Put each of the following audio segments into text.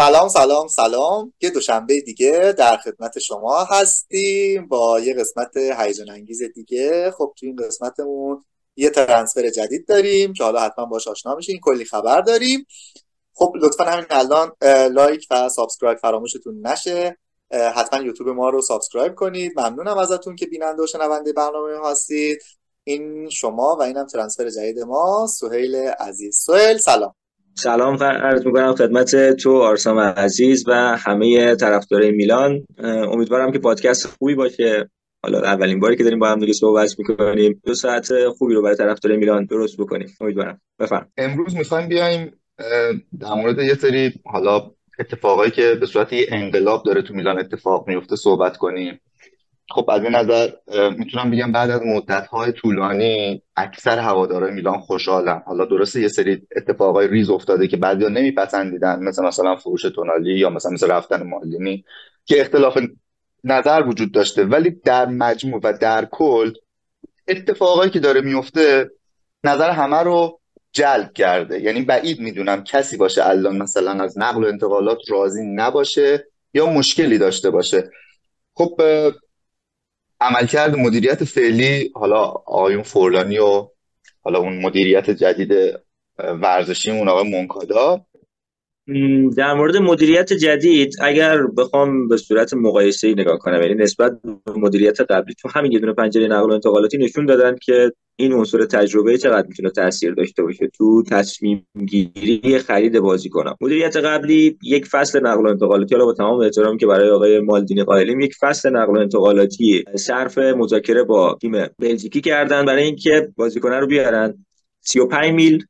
سلام سلام سلام. یه دوشنبه دیگه در خدمت شما هستیم با یه قسمت هیجان انگیز دیگه. خب تو این قسمتمون یه transfer جدید داریم که حالا حتما باش آشنا میشین کلی خبر داریم. خب لطفا همین الان like و subscribe فراموشتون نشه. حتما یوتیوب ما رو subscribe کنید. ممنونم ازتون که بیننده و شنونده برنامه هستید. این شما و اینم transfer جدید ما سهیل عزیز. سهیل سلام. سلام عرض می‌کنم خدمت تو آرسام عزیز و همه طرفدارای میلان. امیدوارم که پادکست خوبی باشه. حالا اولین باری که داریم با هم دیگه صحبت می‌کنیم. دو ساعت خوبی رو برای طرفدارای میلان درست بکنیم. امیدوارم. بفرم. امروز می‌خوایم بیایم در مورد یه سری حالا اتفاقایی که به صورت انقلاب داره تو میلان اتفاق میفته صحبت کنیم. خب از این نظر می‌تونم بگم بعد از مدت های طولانی اکثر هوادارهای میلان خوشحالن. حالا درسته یه سری اتفاقای ریز افتاده که بعضیا نمیپسندیدن مثل مثلا فروش تونالی یا مثلا مثل رفتن مالدینی که اختلاف نظر وجود داشته. ولی در مجموع و در کل اتفاقایی که داره میفته نظر همه رو جلب کرده. یعنی بعید می‌دونم کسی باشه الان مثلا از نقل و انتقالات راضی نباشه یا مشکلی داشته باشه. خب عملکرد مدیریت فعلی حالا آقایون فورلانی و حالا اون مدیریت جدید ورزشی اون آقای مونکادا در مورد مدیریت جدید اگر بخوام به صورت مقایسه نگاه کنم یعنی نسبت به مدیریت قبلی تو همین یه دونه پنجره نقل و انتقالاتی نشون دادن که این عنصر تجربه چقدر می‌تونه تاثیر داشته باشه تو تصمیم گیری خرید بازیکنان. مدیریت قبلی یک فصل نقل و انتقالاتی حالا با تمام احترامی که برای آقای مالدینی قائلیم یک فصل نقل و انتقالاتی صرف مذاکره با تیم بلژیکی کردن برای اینکه بازیکن رو بیارن. 35 mil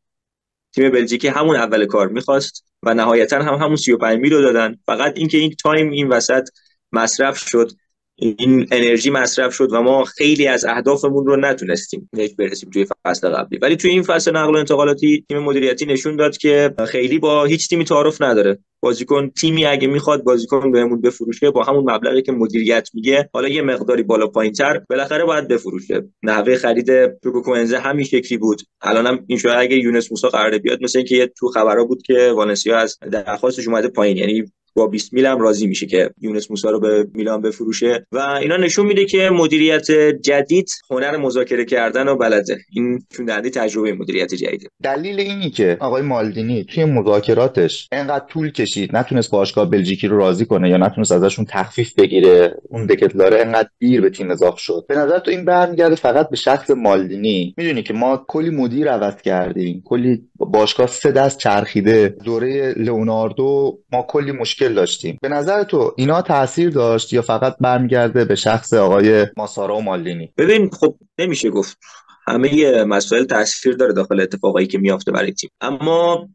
تیم بلژیکی همون اول کار می‌خواست و نهایتا هم همون 35 mil رو دادن. فقط اینکه این time این وسط مصرف شد. این انرژی مصرف شد و ما خیلی از اهدافمون رو نتونستیم بهش برسیم توی فصل قبلی. ولی توی این فصل نقل و انتقالاتی تیم مدیریتی نشون داد که خیلی با هیچ تیمی تعارف نداره. بازیکن تیمی اگه می‌خواد بازیکن بهمون بفروشه با همون مبلغی که مدیریت میگه حالا یه مقداری بالا پایینتر بالاخره باید بفروشه. نحوه خرید چوکوئزه همین شکلی بود. الانم این شاید اگه یونس موسی قراره بیاد مثل اینکه تو خبرا بود که والنسیا از درخواستش اومده پایین. یعنی با 20 میل هم راضی میشه که یونس موسا رو به میلان بفروشه. و اینا نشون میده که مدیریت جدید هنر مذاکره کردن و بلده. این چون دنده تجربه مدیریت جدیده. دلیل اینی که آقای مالدینی توی مذاکراتش انقدر طول کشید نتونست باشگاه بلژیکی رو راضی کنه یا نتونست ازشون تخفیف بگیره اون دکتلاره انقدر دیر به تیم اضافه شد. به نظر تو این برمیگرده فقط به شخص مالدینی. می‌دونی که ما کلی مدیر عوض کردیم کلی باشگاه سه دست چرخیده. دوره لئوناردو ما کلی مشکل داشتیم. به نظر تو اینا تاثیر داشت یا فقط برمیگرده به شخص آقای ماسارا و مالدینی ببین خب نمیشه گفت. همه مسائل تاثیر داره داخل اتفاقایی که میافته برای تیم. اما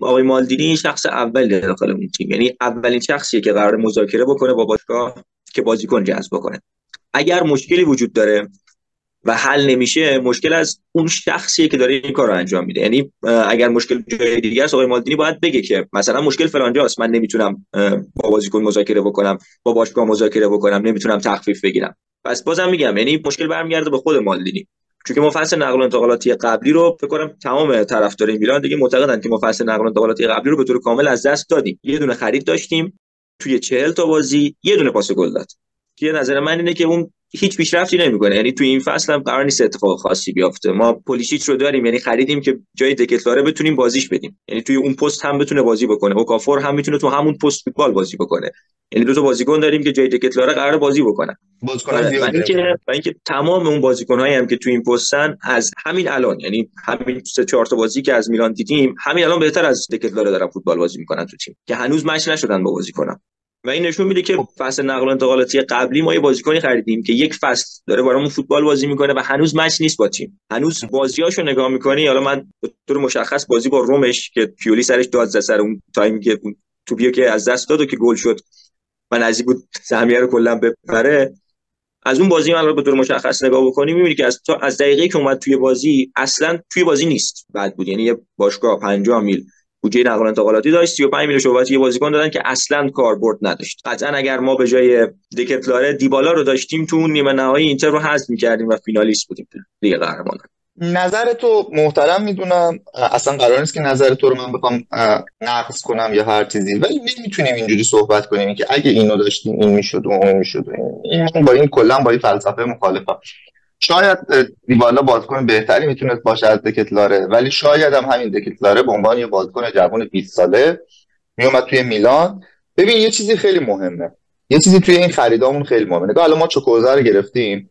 آقای مالدینی شخص اولی داخل اون تیم. یعنی اولین شخصیه که قرار مذاکره بکنه با باشگاه که بازیکن جذب بکنه. اگر مشکلی وجود داره و حل نمیشه مشکل از اون شخصیه که داره این کار انجام میده. یعنی اگر مشکل جای دیگه است آقای مالدینی باید بگه که مثلا مشکل فلانجاست من نمی‌تونم با بازیکن مذاکره بکنم با باشگاه مذاکره بکنم نمی‌تونم تخفیف بگیرم. پس بازم میگم یعنی مشکل برمیگرده به خود مالدینی. چون که ما نقل و انتقالاتی قبلی رو فکر کنم تمام طرفدارای میلان دیگه معتقدن که ما نقل و انتقالاتی قبلی رو به طور کامل از دست دادیم. یه دونه خرید داشتیم توی 40 تا بازی یه دونه پاس گل داد. که نظر من اینه که اون هیچ پیشرفتی نمی‌کنه. یعنی تو این فصل هم قرار نیست اتفاق خاصی بیفته ما پولیشیچ رو داریم یعنی خریدیم که جای دکتلاره بتونیم بازیش بدیم. یعنی توی اون پست هم بتونه بازی بکنه. اوکافور هم می‌تونه تو همون پست فوتبال بازی بکنه. یعنی دو تا بازیکن داریم که جای دکتلاره قرار بازی بکنن. بازیکن آره، زیاده و اینکه تمام اون بازیکن‌هایی هم که تو این پستن از همین الان یعنی همین سه چهار تا بازی که از میلان دیدیم همین الان بهتر از دکتلاره دارن فوتبال بازی می‌کنن تو تیم. که هنوز مچ نشدن با بازیکنان و این نشون میده که خب. فصل نقل و انتقالاتی قبلی ما یه بازیکنی خریدیم که یک فصل داره برامون فوتبال بازی می‌کنه و هنوز مچ نیست با تیم. هنوز بازیاشو نگاه می‌کنی حالا من به طور مشخص بازی با رومش که پیولی سرش داد زد سر اون تایمی که اون توپیو که از دست داد و که گل شد و نزدیک بود سهمیه رو کلا ببره. از اون بازی من رو به طور مشخص نگاه بکنی می‌بینی که از تا از دقیقه که اومد توی بازی اصلا توی بازی نیست. بعد بود یعنی یه باشگاه 50 میل بودجه نقل و انتقالاتی داشت. 35 میلیون شعبات یه بازیکن دادن که اصلا کاربرد نداشت. قطعا اگر ما به جای دکتلاره دیبالا رو داشتیم تو اون نیمه نهایی اینتر رو حذف می‌کردیم و فینالیست بودیم. لیگ قهرمانان نظر تو محترم می‌دونم. اصلا قرار نیست که نظر تو رو من بخوام نقض کنم یا هر چیزی. ولی نمی‌تونیم اینجوری صحبت کنیم که اگه اینو داشتیم این می‌شد و اون می‌شد این. با این کلا با این فلسفه مخالفم. شاید دیوالا بازیکن بهتری می‌تونست باشه از دکتلاره ولی شاید هم همین دکتلاره به عنوان یه بازیکن جوان 20 ساله میومد توی میلان. ببین یه چیزی خیلی مهمه. یه چیزی توی این خریدامون خیلی مهمه. نگاه الان ما چوکوئزه رو گرفتیم.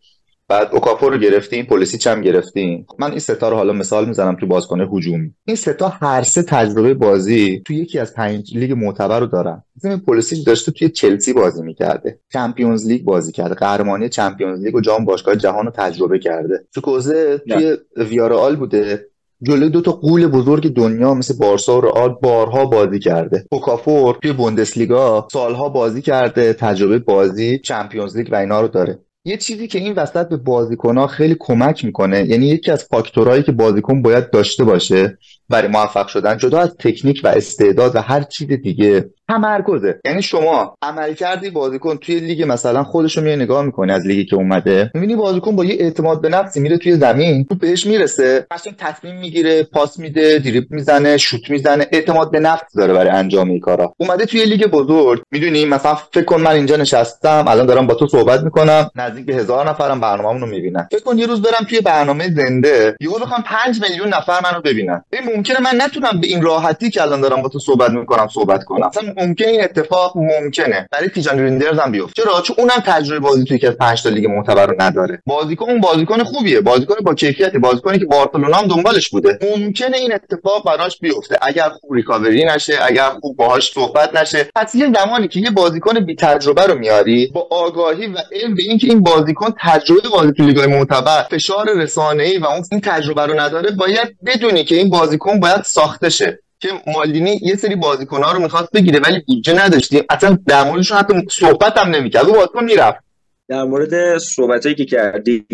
بعد اوکافور رو گرفتیم پلیسیچ هم گرفتیم. من این ستا رو حالا مثال می‌زنم تو بازیکن هجومی. این ستا هر سه تجربه بازی تو یکی از پنج لیگ معتبر رو دارن. مثلا پلیسیچ داشته توی چلسی بازی می‌کرده Champions League بازی کرده قهرمانی Champions League و جام باشگاه جهان رو تجربه کرده. چوکوئزه توی ویارئال بوده. جلوی دو تا غول بزرگ دنیا مثل بارسا و رئال بارها بازی کرده. اوکافور توی بوندسلیگا سالها بازی کرده تجربه بازی Champions League و اینا رو داره. یه چیزی که این وسط به بازیکنها خیلی کمک می‌کنه یعنی یکی از فاکتورهایی که بازیکن باید داشته باشه برای موفق شدن جدا از تکنیک و استعداد و هر چیز دیگه تمرکزه. یعنی شما عملکرد بازیکن توی لیگ مثلا خودش رو نگاه می‌کنی از لیگی که اومده. می‌بینی بازیکن با یه اعتماد به نفسی میره توی زمین توپ بهش می‌رسه. قشنگ تصمیم می‌گیره پاس میده دریبل می‌زنه شوت می‌زنه اعتماد به نفس داره برای انجام این کارا. اومده توی لیگ بزرگ می‌دونی؟ مثلا فکر کن من اینجا نشستم الان دارم با تو صحبت می‌کنم نزدیک به هزار نفرم برنامه‌مون رو می‌بینن. فکر کن یه روز برم توی برنامه زنده یهو بخوام 5 میلیون نفر منو ببینن. این ممکنه من نتونم به این راحتی که الان دارم با تو صحبت می‌کنم صحبت کنم. مثلا ممکنه این اتفاق ممکنه. برای تیجانی ریندرز هم بیفته. چرا؟ چون اونم تجربه بازی توی یکی از 5 تا لیگ معتبر رو نداره. بازیکن اون بازیکن خوبیه. بازیکن با کیفیت بازیکنی که بارسلونا هم دنبالش بوده. ممکنه این اتفاق براش بیفته. اگر خوب ریکاوری نشه اگر خوب باهاش صحبت نشه. پس یه زمانی که یه بازیکن بی تجربه رو میاری با آگاهی و علم به اینکه این بازیکن تجربه بازی تو لیگ‌های معتبر فشار رسانه‌ای و اون این تجربه رو نداره باید بدونی که این بازیکن باید ساخته شه. که مالدینی یه سری بازیکن‌ها رو می‌خواست بگیره ولی بودجه نداشتیم اصلا در موردشون حتی صحبت هم نمی‌کرد. و بازیکن می‌رفت. در مورد صحبتایی که کردی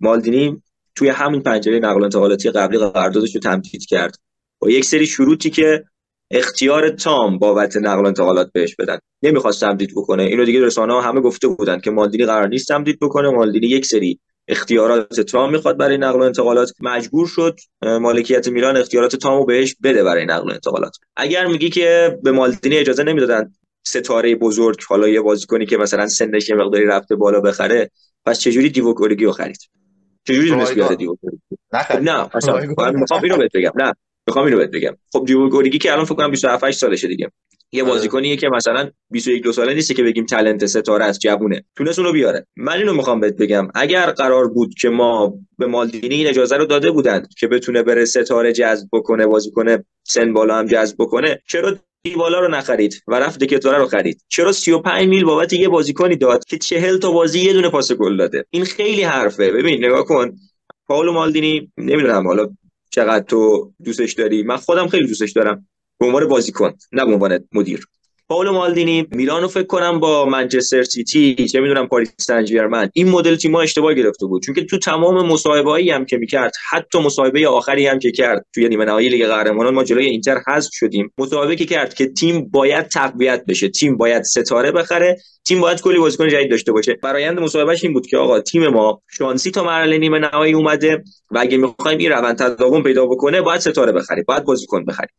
مالدینی توی همین پنجره نقل و انتقالاتی قبلی قراردادش رو تمدید کرد. با یک سری شروطی که اختیار تام بابت نقل و انتقالات بهش بدن. نمی‌خواست تمدید بکنه. اینو دیگه رسانه ها همه گفته بودن که مالدینی قرار نیست تمدید بکنه. مالدینی یک سری اختیارات تام می‌خواد برای نقل و انتقالات مجبور شد مالکیت میلان اختیارات تامو بهش بده برای نقل و انتقالات. اگر میگی که به مالدینی اجازه نمی‌دادن ستاره بزرگ حالا یه بازیکنی که مثلا سنش یه مقداری رفته بالا بخره پس چجوری دیوو رو خرید؟ چجوری تونست بیاره نه اصلا. می‌خوام اینو بهت بگم. نه می‌خوام اینو بهت بگم. خب دیوو که الان فکر کنم 27 سالشه دیگه. یه آره. بازیکنیه که مثلا 21 دو ساله نیست که بگیم تالنت ستاره از جوونه. تونست اونو بیاره. من اینو می‌خوام بهت بگم. اگر قرار بود که ما به مالدینی این اجازه رو داده بودند که بتونه بره ستاره جذب بکنه بازیکن سن بالا هم جذب بکنه چرا دیوالا رو نخرید و رفت دکتلاره رو خرید؟ چرا 35 میل بابت یه بازیکنی داد که 40 تا بازی یه دونه پاس گل داده؟ این خیلی حرفه. ببین نگاه کن. پاولو مالدینی نمی‌دونم حالا چقدر تو دوستش داری. من خودم خیلی دوستش دارم. به عنوان بازیکن نه به عنوان مدیر. پاولو مالدینی میلانو فکر کنم با منچستر سیتی چه می‌دونم پاریس سن ژرمن این مدل تیم‌ها اشتباه گرفته بود. چون که تو تمام مصاحبه‌ای هم که می‌کرد حتی مصاحبه آخری هم که کرد توی نیمه نهایی لیگ قهرمانان ما جلوی اینتر حذف شدیم. مصاحبه که کرد که تیم باید تقویت بشه تیم باید ستاره بخره تیم باید کلی بازیکن جدید داشته باشه. برایند مصاحبهش این بود که آقا تیم ما شانسی تا مرحله نیمه نهایی اومده و اگه می‌خوایم این روند تداوم پیدا بکنه باید ستاره بخریم باید بازیکن بخریم.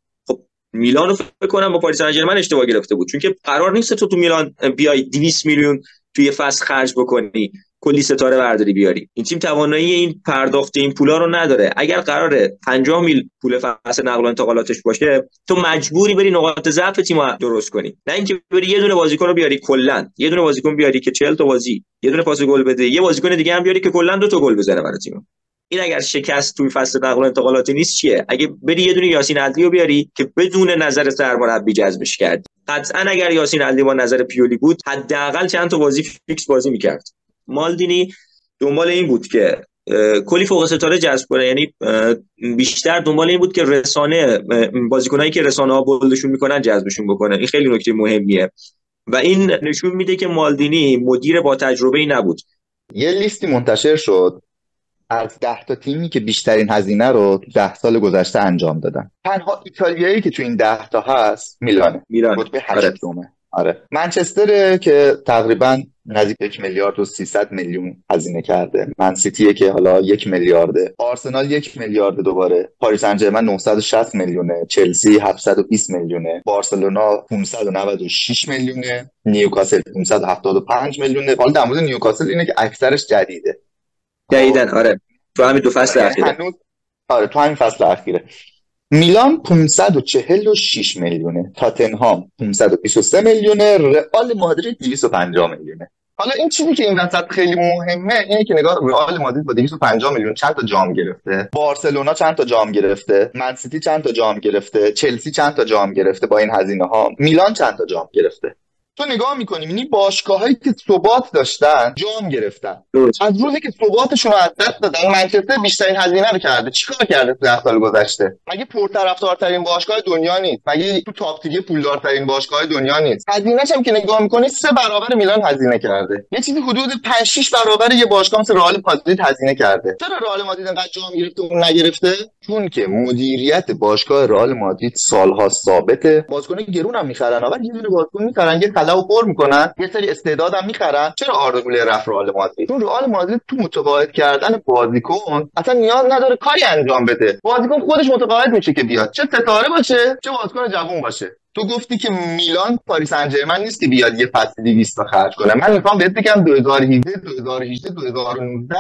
میلان رو فکر کنم با پاریس سن اشتباه گرفته بود. چون که قرار نیست تو تو میلان بیای 200 میلیون توی فصل خرج بکنی کلی ستاره برداری بیاری. این تیم توانایی این پرداخت این پولا رو نداره. اگر قراره 50 میل پول فصل نقل و انتقالاتش باشه تو مجبوری بری نقاط ضعف تیم درست کنی. نه اینکه بری یه دونه بازیکن رو بیاری کلا. یه دونه بازیکن بیاری که 40 تا بازی یه دونه پاس گل بده. یه بازیکن دیگه هم بیاری که کلا دو تا گل بزنه برای تیم. این اگر شکست توی فصل نقل و انتقالاتی نیست چیه؟ اگه بری یه دونه یاسین عدلی رو بیاری که بدون نظر سرمربی جذبش کرد قطعا اگر یاسین عدلی با نظر پیولی بود حداقل چند تا بازی فیکس بازی می‌کرد. مالدینی دنبال این بود که کلی فوق ستاره جذب کنه. یعنی بیشتر دنبال این بود که رسانه بازیکنایی که رسانه ها بولدشون می‌کنن جذبشون بکنه. این خیلی نکته مهمیه. و این نشون میده که مالدینی مدیر با تجربه ای نبود. یه لیستی منتشر شد از ده تا تیمی که بیشترین هزینه رو ده سال گذشته انجام دادن. تنها ایتالیایی که تو این ده تا هست میلانه. میلان رتبه هشتمه. آره. منچستر که تقریبا نزدیک یک میلیارد و 300 میلیون هزینه کرده. من سیتیه که حالا یک میلیارده. آرسنال یک میلیارد دوباره. پاریس انجرمن 960 میلیونه. چلسی 720 میلیونه. بارسلونا 596 میلیونه. نیوکاسل 575 میلیونه. حالا در مورد نیوکاسل اینه که اکثرش جدیده. جدیدن آره. تو همین دو فصل یعنی اخیره. هنوز آره تو همین فصل اخیره. میلان 546 میلیونه. تاتنهام 523 میلیونه. رئال مادرید 250 میلیونه. حالا این چیزی که این وسط خیلی مهمه اینه که نگاه رئال مادرید با 250 میلیون چند تا جام گرفته؟ بارسلونا چند تا جام گرفته؟ منسیتی چند تا جام گرفته؟ چلسی چند تا جام گرفته با این هزینه ها میلان چند تا جام گرفته؟ تو نگاه می‌کنی می‌بینی باشگاهایی که ثبات داشتن جام گرفتن. از روزی که ثباتشون رو از دست دادن منچستر بیشترین هزینه رو کرده. چیکار کرده تو ده سال گذشته؟ مگه پرطرفدارترین باشگاه دنیا نیست. مگه تو تاپ تیگه پولدارترین باشگاه دنیا نیست. هزینه‌ش هم که نگاه می‌کنی سه برابر میلان هزینه کرده. یه چیزی حدود 5 6 برابر یه باشگاه مثل رئال مادرید هزینه کرده. چرا رئال مادرید انقدر جام گرفته اون نگرفته؟ چون که مدیریت باشگاه رئال مادرید سالها ثابته. بازیکن گرون هم می‌خرن اول یه دونه بازیکن می‌خرن یه خلا و پر می‌کنن یه سری استعدادم می‌خرن. چرا آردا گولر رفت رئال مادرید؟ چون رئال مادرید تو متقاعد کردن بازیکن اصلا نیاز نداره کاری انجام بده. بازیکن خودش متقاعد میشه که بیاد. چه ستاره باشه چه بازیکن جوون باشه. تو گفتی که میلان پاریس انجرمن نیست که بیاد یه فصل 200 تا خرج کنه. من می‌خوام بهت بگم 2017 2018 2019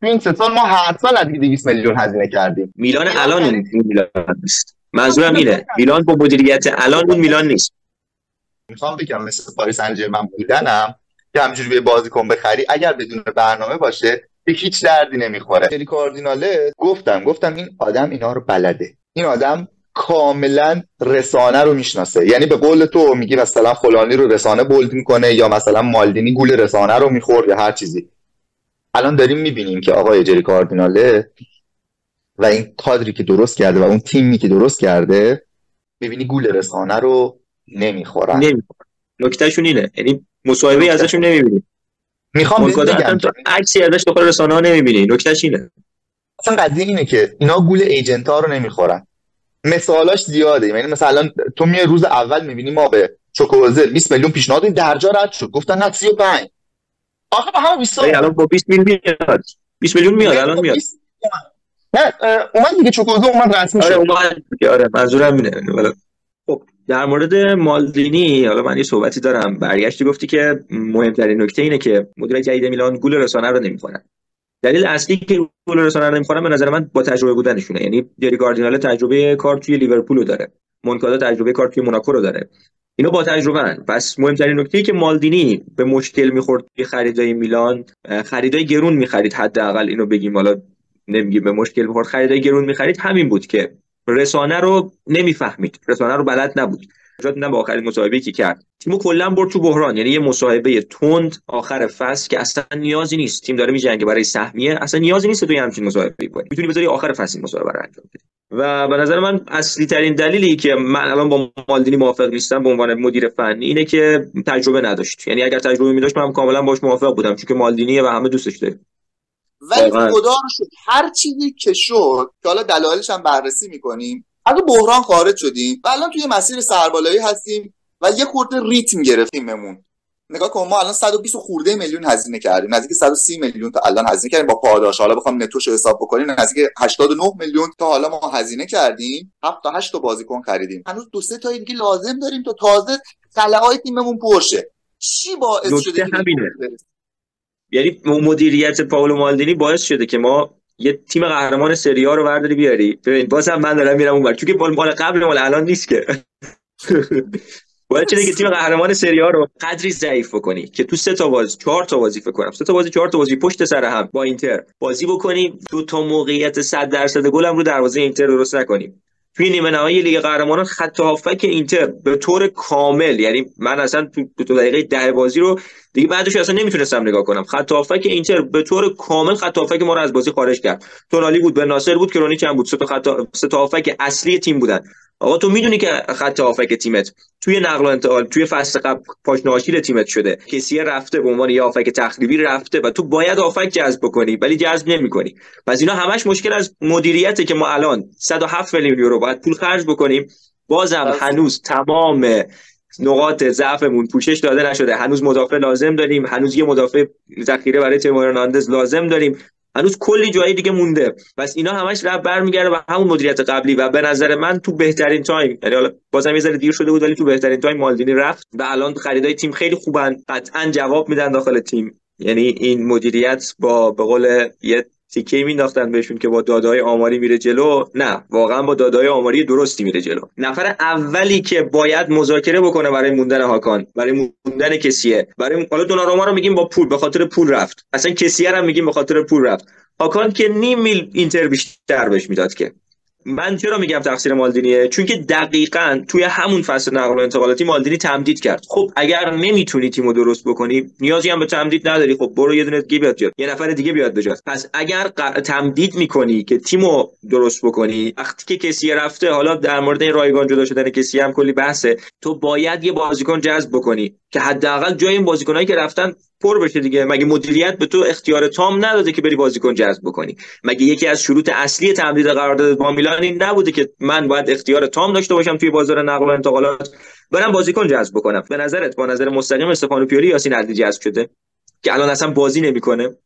تو این سه سال ما هر سال از 200 میلیون هزینه کردیم. میلان الان میلان نیست. منظورم اینه. میلان با مدیریت الان اون میلان نیست. می‌خوام بگم مثل پاریس انجرمن بودنم که همجوری به بازیکن بخری اگر بدون برنامه باشه به هیچ دردی نمی‌خوره. سری کاردیناله. گفتم گفتم این آدم اینا رو بلده. این آدم کاملا رسانه رو می‌شناسه. یعنی به قول تو میگی مثلا فلانی رو رسانه بولد می‌کنه یا مثلا مالدینی گول رسانه رو می‌خورد یا هر چیزی. الان داریم می‌بینیم که آقای جری کاردیناله و این کادری که درست کرده و اون تیمی که درست کرده می‌بینی گول رسانه رو نمی‌خورن. نمی‌خوره نکتهشون اینه. یعنی مصاحبه. ازشون نمی‌بینی. می‌خوام بگم. تو عکسی ازش داخل رسانه ها نمی‌بینی. نکتهش اینه. اصلا قضیه اینه که اینا گول ایجنت ها رو نمی‌خورن. مثالاش زیاده. یعنی مثلا تو میای روز اول می‌بینی ما به چوکوزل 20 میلیون پیشنهاد دادیم. درجا رد شد. گفتن نه 35 آخه با همه 20 ولی الان با 20 میلیون میاد. 20 میلیون میاد. الان میاد. نه اومد دیگه چوکوزل اومد رسمی آره شد. اومد. دیگه، آره منظورم اینه. ولی- در مورد مالدینی حالا من یه صحبتی دارم. برگشتی گفتی که مهمترین نکته اینه که مدیر جدید میلان گول رسانه رو نمی‌خورن دلیل اصلی که گول رسانه رو نمی‌خورن به نظر من با تجربه بودنشونه. یعنی دری گاردینال تجربه کار توی لیورپول رو داره. مونکادا تجربه کار توی موناکو رو داره. اینا با تجربه هن. پس مهمترین نکته ای که مالدینی به مشکل می‌خورد توی خریدای میلان خریدای گرون می‌خرید حداقل اینو بگیم. حالا نمیگیم به مشکل می‌خورد خریدای گرون می‌خرید همین بود که رسانه رو نمی‌فهمید. رسانه رو بلد نبود. نجات میدم به آخرین مصاحبه که کرد. تیمو کلا برد تو بحران. یعنی یه مصاحبه تند آخر فصل که اصلا نیازی نیست. تیم داره میجنگه برای سهمیه. اصلا نیازی نیست توی همچین مصاحبه کنی می‌تونی بذاری آخر فصل این مصاحبه رو انجام بدی. و به نظر من اصلی ترین دلیلی که من الان با مالدینی موافق نیستم به عنوان مدیر فنی اینه که تجربه نداشت. یعنی اگر تجربه می داشت من کاملا باش موافق بودم. چون که مالدینی و همه دوستش داریم. ولی. خدا رو شد هر چیزی که شد که حالا دلایلش هم بررسی می‌کنیم از بحران خارج شدیم و الان توی مسیر سربالایی هستیم و یه خورده ریتم گرفتیممون نگاه کن ما الان 120 خورده میلیون هزینه کردیم. نزدیک 130 میلیون تا الان هزینه کردیم با پاداش. حالا بخوام نتوش رو حساب بکنیم نزدیک 89 میلیون تا حالا ما هزینه کردیم. 7 تا 8 تا بازیکن خریدیم. هنوز دو سه تا دیگه لازم داریم تا تازه خلاهای تیممون پرشه چی باعث شده همینه. یعنی مدیریت پاولو مالدینی باعث شده که ما یه تیم قهرمان سری رو برداری بیاری. ببین بازم من دارم میرم اونور. چون که مال قبل مال الان نیست که. باید شده که تیم قهرمان سری رو قدری ضعیف بکنی که تو سه تا بازی چهار تا بازی فکر کنم. سه تا بازی چهار تا بازی پشت سر هم با اینتر بازی بکنی. دو تا موقعیت 100 درصد گل هم رو دروازه اینتر درست نکنیم توی نیمه نهایی لیگ قهرمانان خط هافک اینتر به طور کامل یعنی من اصلا تو تا دقیقه ده بازی رو دیگه بعدش اصلا نمی‌تونستم نگاه کنم. خط هافک اینتر به طور کامل خط هافک ما رو از بازی خارج کرد. تونالی بود به ناصر بود کرونیچ هم بود. سه تا خط سه تا هافک اصلی تیم بودن. آقا تو می‌دونی که خط هافک تیمت توی نقل و انتقال توی فصل قبل پاشنه آشیل تیمت شده. کسی رفته به عنوان یه هافک تخریبی رفته و تو باید هافک جذب کنی ولی جذب نمی‌کنی. پس اینا همش مشکل از مدیریته که ما الان 107 میلیون یورو باید پول خرج بکنیم. بازم. هنوز تمام نقاط ضعفمون پوشش داده نشده. هنوز مدافع لازم داریم. هنوز یه مدافع ذخیره برای تئو هرناندز لازم داریم. هنوز کلی جایی دیگه مونده. پس اینا همش رب برمیگرده به همون مدیریت قبلی و به نظر من تو بهترین time یعنی حالا بازم یه ذره دیر شده بود ولی تو بهترین time مالدینی رفت و الان خریدای تیم خیلی خوبن. قطعا جواب میدن داخل تیم. یعنی این مدیریت با به قول یه تیکه مینداختن بهشون که با دادای آماری میره جلو؟ نه واقعا با دادای آماری درستی میره جلو. نفر اولی که باید مذاکره بکنه برای موندن هاکان برای موندن کسیه. برای حالا دوناروما رو میگیم با پول به خاطر پول رفت. اصلا کسیه هم میگیم به خاطر پول رفت. هاکان که نیم میل اینتر بیشتر بهش می‌داد که. من چرا میگم تقصیر مالدینیه؟ چون که دقیقا توی همون فصل نقل و انتقالاتی مالدینی تمدید کرد. خب اگر نمی‌تونی تیمو درست بکنی نیازی هم به تمدید نداری. خب برو یه دونه دیگه بیاد جات یه نفر دیگه بیاد بجات پس اگر تمدید می‌کنی که تیمو درست بکنی وقتی که کسی رفته حالا در مورد این رایگان جدا شدن کسی هم کلی بحثه. تو باید یه بازیکن جذب بکنی که حداقل جای این بازیکنایی که رفتن پر بشه دیگه. مگه مدیریت به تو اختیار تام نداده که بری بازیکن جذب بکنی؟ مگه یکی از شروط اصلی تمدید قرارداد با میلان این نبوده که من باید اختیار تام داشته باشم توی بازار نقل و انتقالات برم بازیکن جذب بکنم؟ به نظرت با نظر مستقیم استفانو پیولی یاسین علی جذب شده که الان اصلا بازی نمی‌کنه؟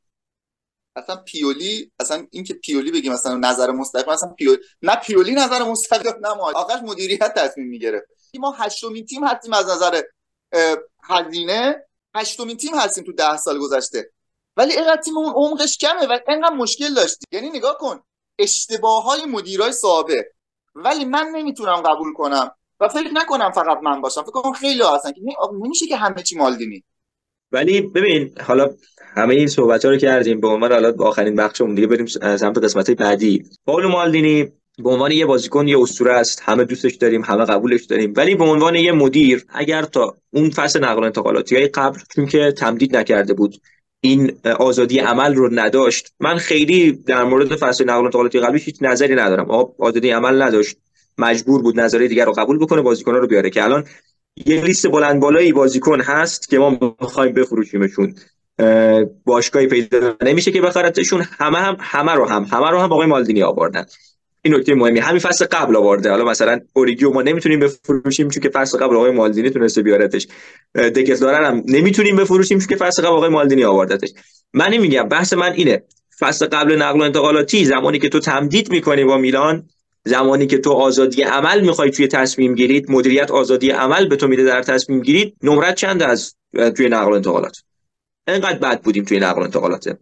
اصلا پیولی اصلا اینکه پیولی بگیم مثلا نظر مستقیم اصلا پیولی نه پیولی نظر مستقیم نه آخرش مدیریت تصمیم می‌گیره ما هشتمین تیم هستیم از نظر هزینه. هشتمین تیم هستیم تو ده سال گذشته. ولی اینقدر اون عمقش کمه و اینقدر مشکل داشتی یعنی نگاه کن اشتباه های مدیرای سابق ولی من نمی‌تونم قبول کنم و فکر نکنم فقط من باشم. فکر کنم خیلی هستن که نمیشه که همه چی مالدینی ولی ببین حالا همه این صحبت ها رو کردیم. به عنوان حالا آخرین بخشمون دیگه بریم سمت قسمت بعدی. پاولو مالدینی به عنوان یه بازیکن یه اسطوره است. همه دوستش داریم همه قبولش داریم. ولی به عنوان یه مدیر اگر تا اون فصل نقل و انتقالاتی های قبل چون که تمدید نکرده بود این آزادی عمل رو نداشت. من خیلی در مورد فصل نقل انتقالاتی قبلی هیچ نظری ندارم. آزادی عمل نداشت. مجبور بود نظری دیگر رو قبول بکنه بازیکن رو بیاره. که الان یه لیست بلند بالایی بازیکن هست که ما می‌خوایم بفروشیمشون. باشگاهی پیدا نمیشه که بخرتشون همه هم همه رو هم همه رو هم آقای مالدینی آوردن. این نکته مهمی. همین فصل قبل آورده. حالا مثلا اوریگیو ما نمی‌تونیم بفروشیم چون که فصل قبل آقای مالدینی تونسته بیارتش دگز دارن هم نمی‌تونیم بفروشیم چون که فصل قبل آقای مالدینی آوردتش. من نمیگم بحث من اینه. فصل قبل نقل و انتقالاتی زمانی که تو تمدید می‌کنی با میلان زمانی که تو آزادی عمل می‌خوای توی تصمیم گیرید مدیریت آزادی عمل به تو میده در تصمیم گیرید نمرت چند از توی نقل و انتقالات؟ انقدر بد بودیم توی نقل و انتقالات.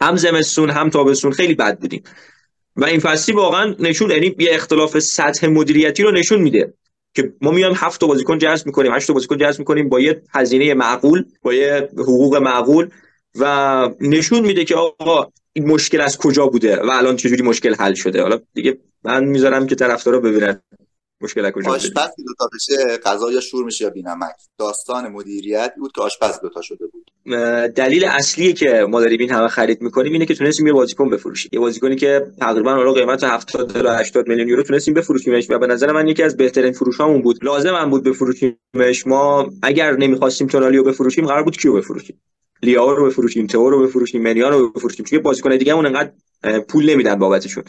هم زمستون هم تابستون خیلی بد بودیم. و این فصلی واقعا نشون یعنی یه اختلاف سطح مدیریتی رو نشون میده که ما میایم هفت بازیکن جذب می‌کنیم هشت بازیکن جذب می‌کنیم با یه هزینه معقول با یه حقوق معقول و نشون میده که آقا این مشکل از کجا بوده و الان چجوری مشکل حل شده. حالا دیگه من می‌ذارم که طرفدارا ببینن. مشکل کجا آشپز دو تا بشه غذا یا شور میشه یا بینمک. داستان مدیریت بود که آشپز دو تا شده بود. دلیل اصلی که ما داریم این همه خرید می‌کنیم اینه که تونستیم یه بازیکن بفروشیم. یه بازیکنی که تقریبا اون قیمت 70 تا 80 میلیون یورو تونستیم بفروشیمش و به نظر من یکی از بهترین فروشامون بود. لازم هم بود بفروشیمش. ما اگر نمی‌خواستیم تونالیو بفروشیم قرار بود کیو بفروشیم؟ لیاو رو بفروشیم تو رو بفروشیم منیان رو بفروشیم. چون بازیکن دیگه اون انقدر پول نمیدن بابتشون.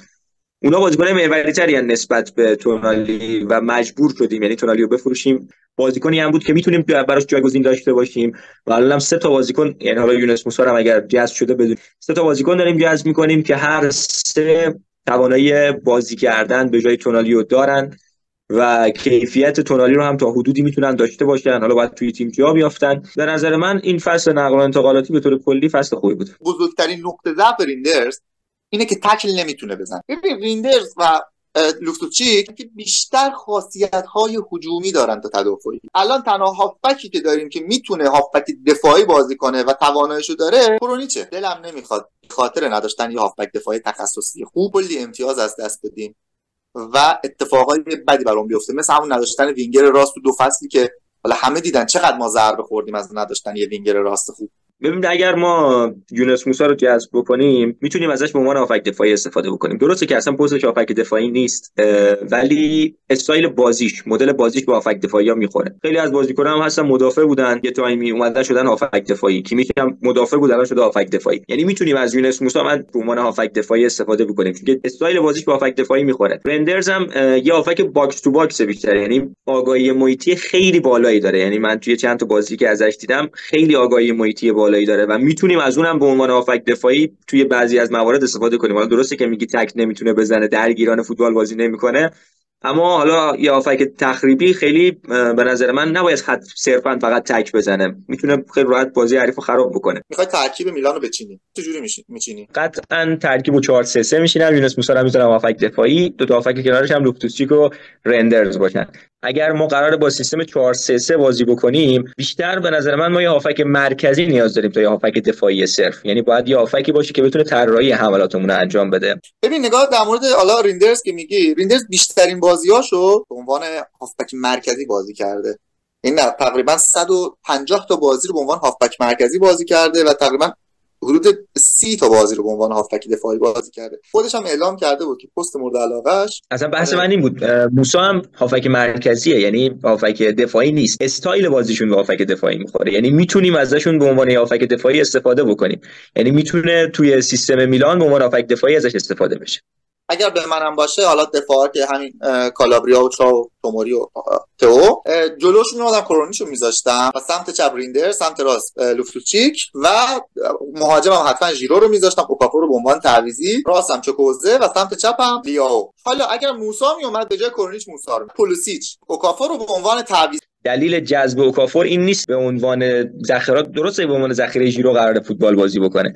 اونا بازیکن محوری تری نسبت به تونالی و مجبور شدیم یعنی تونالی رو بفروشیم. بازیکنی هم بود که می‌تونیم براش جایگزین داشته باشیم. و الان هم سه تا بازیکن یعنی حالا یونس موسی هم اگر جذب شده بدون سه تا بازیکن داریم جذب می‌کنیم که هر سه توانایی بازی کردن به جای تونالی رو دارن و کیفیت تونالی رو هم تا حدودی می‌تونن داشته باشن. حالا باید توی تیم جا بیافتن. به نظر من این فصل نقل و انتقالاتی به طور کلی فصل خوبی بود. بزرگترین نقطه ضعف ریندرز اینه که تکل نمی‌تونه بزنه ببین ریندرز و لافتوس چیک که بیشتر خاصیت های هجومی دارن تا تدافعی. الان تنها هافبکی که داریم که می‌تونه هافبک دفاعی بازی کنه و تواناییشو داره کرونیچه. دلم نمی‌خواد. به خاطر نداشتن یه هافبک دفاعی تخصصی خوب کلی امتیاز از دست بدیم و اتفاقای بدی برام بیفته. مثل همون نداشتن وینگر راست تو دو فصلی که حالا همه دیدن چقدر ما ضربه خوردیم از نداشتن یه وینگر راست خوب. ببینید اگر ما یونس موسا رو جذب بکنیم می‌تونیم ازش به عنوان هافبک دفاعی استفاده بکنیم. درسته که اصلا پستش هافبک دفاعی نیست ولی استایل بازیش مدل بازیش به هافبک دفاعی ها می‌خوره. خیلی از بازیکنان هم هستن مدافع بودن یه time ی اومدن شدن هافبک دفاعی. کی هم مدافع بود الان شده هافبک دفاعی. یعنی می‌تونیم از یونس موسا من به عنوان هافبک دفاعی استفاده بکنیم چون استایل بازیش به هافبک دفاعی می‌خوره. ریندرز هم یه هافبک box to box بیشتر یعنی آگاهی محیطی خیلی بالایی داره. یعنی من توی چند تا بازی که ازش دیدم خیلی آگاهی محیطی بالایی داره و می‌تونیم از اونم به عنوان هافبک دفاعی توی بعضی از موارد استفاده کنیم. حالا درسته که میگی تکل نمی‌تونه بزنه درگیرانه فوتبال بازی نمی‌کنه. اما حالا یه هافک تخریبی خیلی به نظر من نباید خط صرفا فقط تک بزنه. می‌تونه خیلی راحت بازی حریف رو خراب بکنه. می‌خوای ترکیب میلان رو بچینی؟ چجوری میچینی؟ قطعا ترکیب 4 3 3 میشینم یونس موسی رو می‌ذارم هافک دفاعی. دو تا هافک کنارش هم لوفتوسچیک و رندرز باشن. اگر ما قرار با سیستم 4 3 3 بازی بکنیم بیشتر به نظر من ما یه هافک مرکزی نیاز داریم تا یه هافک دفاعی صرف. یعنی باید یه هافکی باشه که بتونه طراحی حملاتمون رو انجام بده. ببین نگاه در مورد حالا ریندرز که میگی ریندرز بیشترین بازیاشو به عنوان هافبک مرکزی بازی کرده. این تقریبا 150 تا بازی رو به عنوان هافبک مرکزی بازی کرده و تقریبا حدود سی تا بازی رو به عنوان هافبک دفاعی بازی کرده. خودش هم اعلام کرده بود که پست مورد علاقهش اصلا بحث من این بود. موسا هم هافبک مرکزیه یعنی هافبک دفاعی نیست. استایل بازیشون به هافبک دفاعی می‌خوره. یعنی می‌تونیم ازشون به عنوان هافبک دفاعی استفاده بکنیم. یعنی می‌تونه توی سیستم میلان به عنوان هافک دفاعی ازش استفاده بشه. اگر به منم باشه حالا دفاع که همین کالابریا و چاو توموری و تو جلوشون آدم کرونیشو میذاشتم. و سمت چپ ریندر سمت راست لوفتوچیک و مهاجمم حتما ژیرو رو میذاشتم. اوکافو رو به عنوان تعویزی راستم چوکوزه و سمت چپم لیاو. حالا اگر موسا میومد به جای کرونیچ موسا رو. پولوسیچ اوکافو رو به عنوان تعویض. دلیل جذب اوکافور این نیست به عنوان ذخیرات. درسته به عنوان ذخیره ژیرو قرار فوتبال بازی بکنه.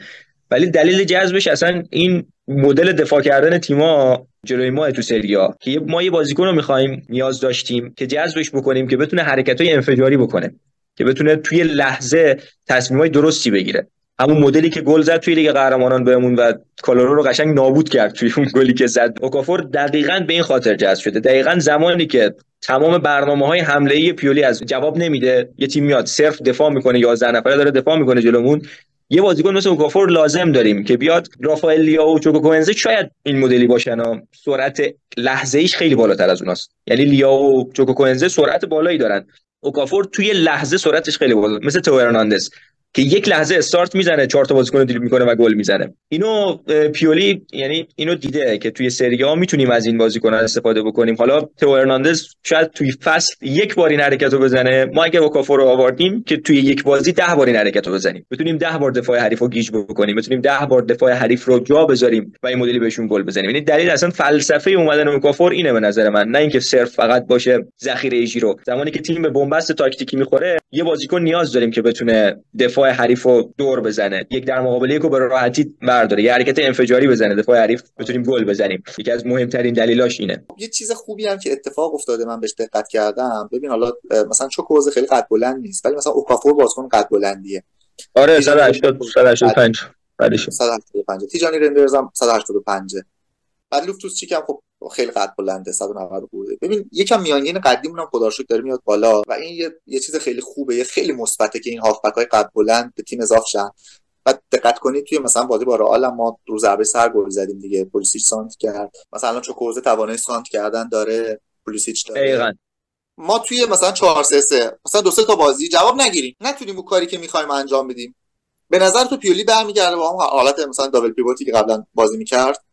ولی دلیل جذبش اصلا این مدل دفاع کردن تیما جلوی ما تو سریا که ما یه بازیکن رو می‌خوایم نیاز داشتیم که جذبش بکنیم که بتونه حرکت های انفجاری بکنه که بتونه توی لحظه تصمیم های درستی بگیره. همون مدلی که گل زد توی لیگ قهرمانان بهمون و کالورو رو قشنگ نابود کرد توی اون گلی که زد. اوکافور دقیقا به این خاطر جذب شده. دقیقا زمانی که تمام برنامه های حمله ای پیولی از جواب نمیده یه تیم میاد صرف دفاع می‌کنه 11 نفره داره دفاع می‌کنه جلومون. یه بازیکن مثل اوکافور لازم داریم که بیاد رافائل لیائو و چوکو شاید این مدلی باشن و سرعت لحظه ایش خیلی بالاتر از اوناست. یعنی لیائو و چوکو سرعت بالایی دارن. اوکافور توی لحظه سرعتش خیلی بالا مثل تئو که یک لحظه استارت می‌زنه چهار تا بازیکن دریبل می‌کنه و گل می‌زنه. اینو پیولی یعنی اینو دیده که توی سری آ می‌تونیم از این بازیکن استفاده بکنیم. حالا تئو هرناندز شاید توی فصل یک بار این حرکت رو بزنه. ما اگه اوکافور رو آوردیم که توی یک بازی ده بار این حرکت رو بزنیم. بتونیم ده بار دفاع حریف رو گیج بکنیم. بتونیم ده بار دفاع حریف رو جا بذاریم و این مدلی بهشون گل بزنیم. یعنی دلیل اصلا فلسفه اومدن اوکافور اینه به نظر من. نه اینکه صرف فقط باشه ذخیره رو. زمانی که تیم به بنبست تاکتیکی می‌خوره یه بازیکن نیاز داریم که بتونه دفاع حریف رو دور بزنه. یک در مقابل یک رو به راحتی برداره. یه حرکت انفجاری بزنه. دفاع حریف بتونیم گل بزنیم. یکی از مهمترین دلیلاش اینه. یه چیز خوبی هم که اتفاق افتاده من بهش دقت کردم. ببین حالا مثلا چوکوزه خیلی قد بلند نیست ولی مثلا اوکافور بازیکن قد بلندیه. آره 180 185 185 تیجانی رندرز هم 185 بعد لوفتوس چیک هم خب خیلی قد بلنده 190 بوده ببین یکم میانگین قدیمون هم خدا داره میاد بالا و این یه, یه چیز خیلی خوبه یه خیلی مثبته که این هافبک های قد بلند به تیم اضافه شن. و دقت کنید توی مثلا بازی با رئال ما رو ضربه سر گل زدیم دیگه پولیسیچ سانت کرد. مثلا چوکوزه توانایی سانت کردن داره پولیسیچ داره. دقیقاً. ما توی مثلا 4 3 3 مثلا دو سه تا بازی جواب نگیریم. نتونیم اون کاری که می‌خوایم انجام بدیم. به نظر تو پیولی برمیگرده با اون حالت مثلا دابل پیوتی که قبلا بازی می‌کرد.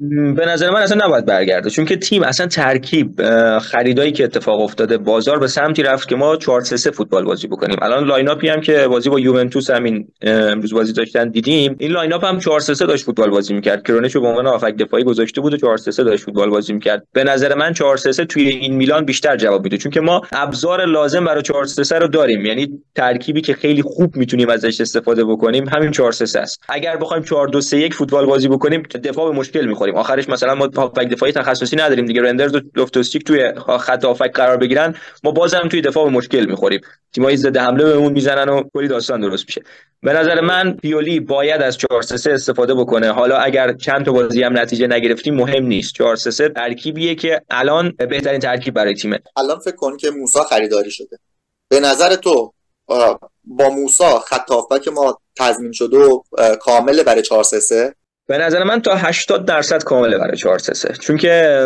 به نظر من اصلا نباید برگرده. چون که تیم اصلا ترکیب خریدایی که اتفاق افتاده بازار به سمتی رفت که ما 4 3 فوتبال بازی بکنیم. الان lineup ی هم که بازی با یوونتوس همین امروز بازی داشتن دیدیم. این lineup هم 4 3 داشت فوتبال بازی می‌کرد. کرونیچ به عنوان هافک دفاعی گذاشته بود و 4 3 داشت فوتبال بازی می‌کرد. به نظر من 4 3 توی این میلان بیشتر جواب میده. چون که ما ابزار لازم برای 4 3 رو داریم. یعنی ترکیبی که خیلی خوب می‌تونیم ازش استفاده بکنیم همین 4 3 است. اگر بخوایم 4 2 3 1 فوتبال بازی بکنیم دفاع به مشکل می‌خوریم آخرش مثلا ما هافک دفاعی تخصصی نداریم دیگه. ریندرز و لوفتوسچیک توی خط هافک قرار بگیرن. ما بازم توی دفاع به مشکل می‌خوریم. تیمای ضد حمله بهمون می‌زنن و کلی داستان درست میشه. به نظر من پیولی باید از 4 3 استفاده بکنه. حالا اگر چند تا بازی هم نتیجه نگرفتیم مهم نیست. 4 3 ترکیبیه که الان بهترین ترکیب برای تیمه الان فکر کن که موسی خریداری شده. به نظر تو با موسا خط ما تضمین شده و کامله برای 4 3 به نظر من تا 80 درصد کامله برای 4 3 چون که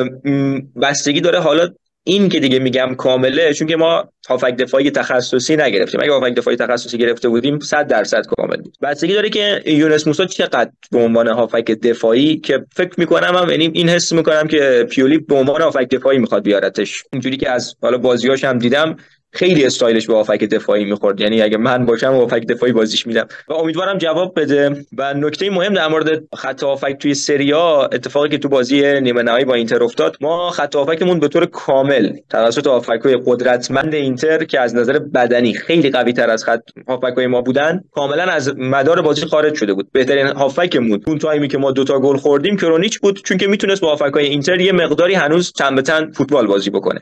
بستگی داره حالا این که دیگه میگم کامله چون که ما هافک دفاعی تخصصی نگرفتیم. اگه هافک دفاعی تخصصی گرفته بودیم 100 درصد کامل بود. بستگی داره که یونس موسا چقدر به عنوان هافک دفاعی که فکر می‌کنم هم یعنی این حس می‌کنم که پیولی به عنوان هافک دفاعی می‌خواد بیارتش. اینجوری که از حالا بازیاش هم دیدم خیلی استایلش به هافک دفاعی می‌خورد. یعنی اگه من باشم هافک دفاعی بازیش میدم. و امیدوارم جواب بده. و نکته مهم در مورد خط هافک توی سریا اتفاقی که تو بازی نیمه نهایی با اینتر افتاد ما خط هافکمون به طور کامل توسط هافکای قدرتمند اینتر که از نظر بدنی خیلی قوی تر از خط هافکای ما بودن کاملا از مدار بازی خارج شده بود. بهترین هافکمون اون تایمی که ما دوتا گل خوردیم کرونیچ بود چون که می‌تونست با هافکای اینتر یه مقداری هنوز چند به چند فوتبال بازی بکنه.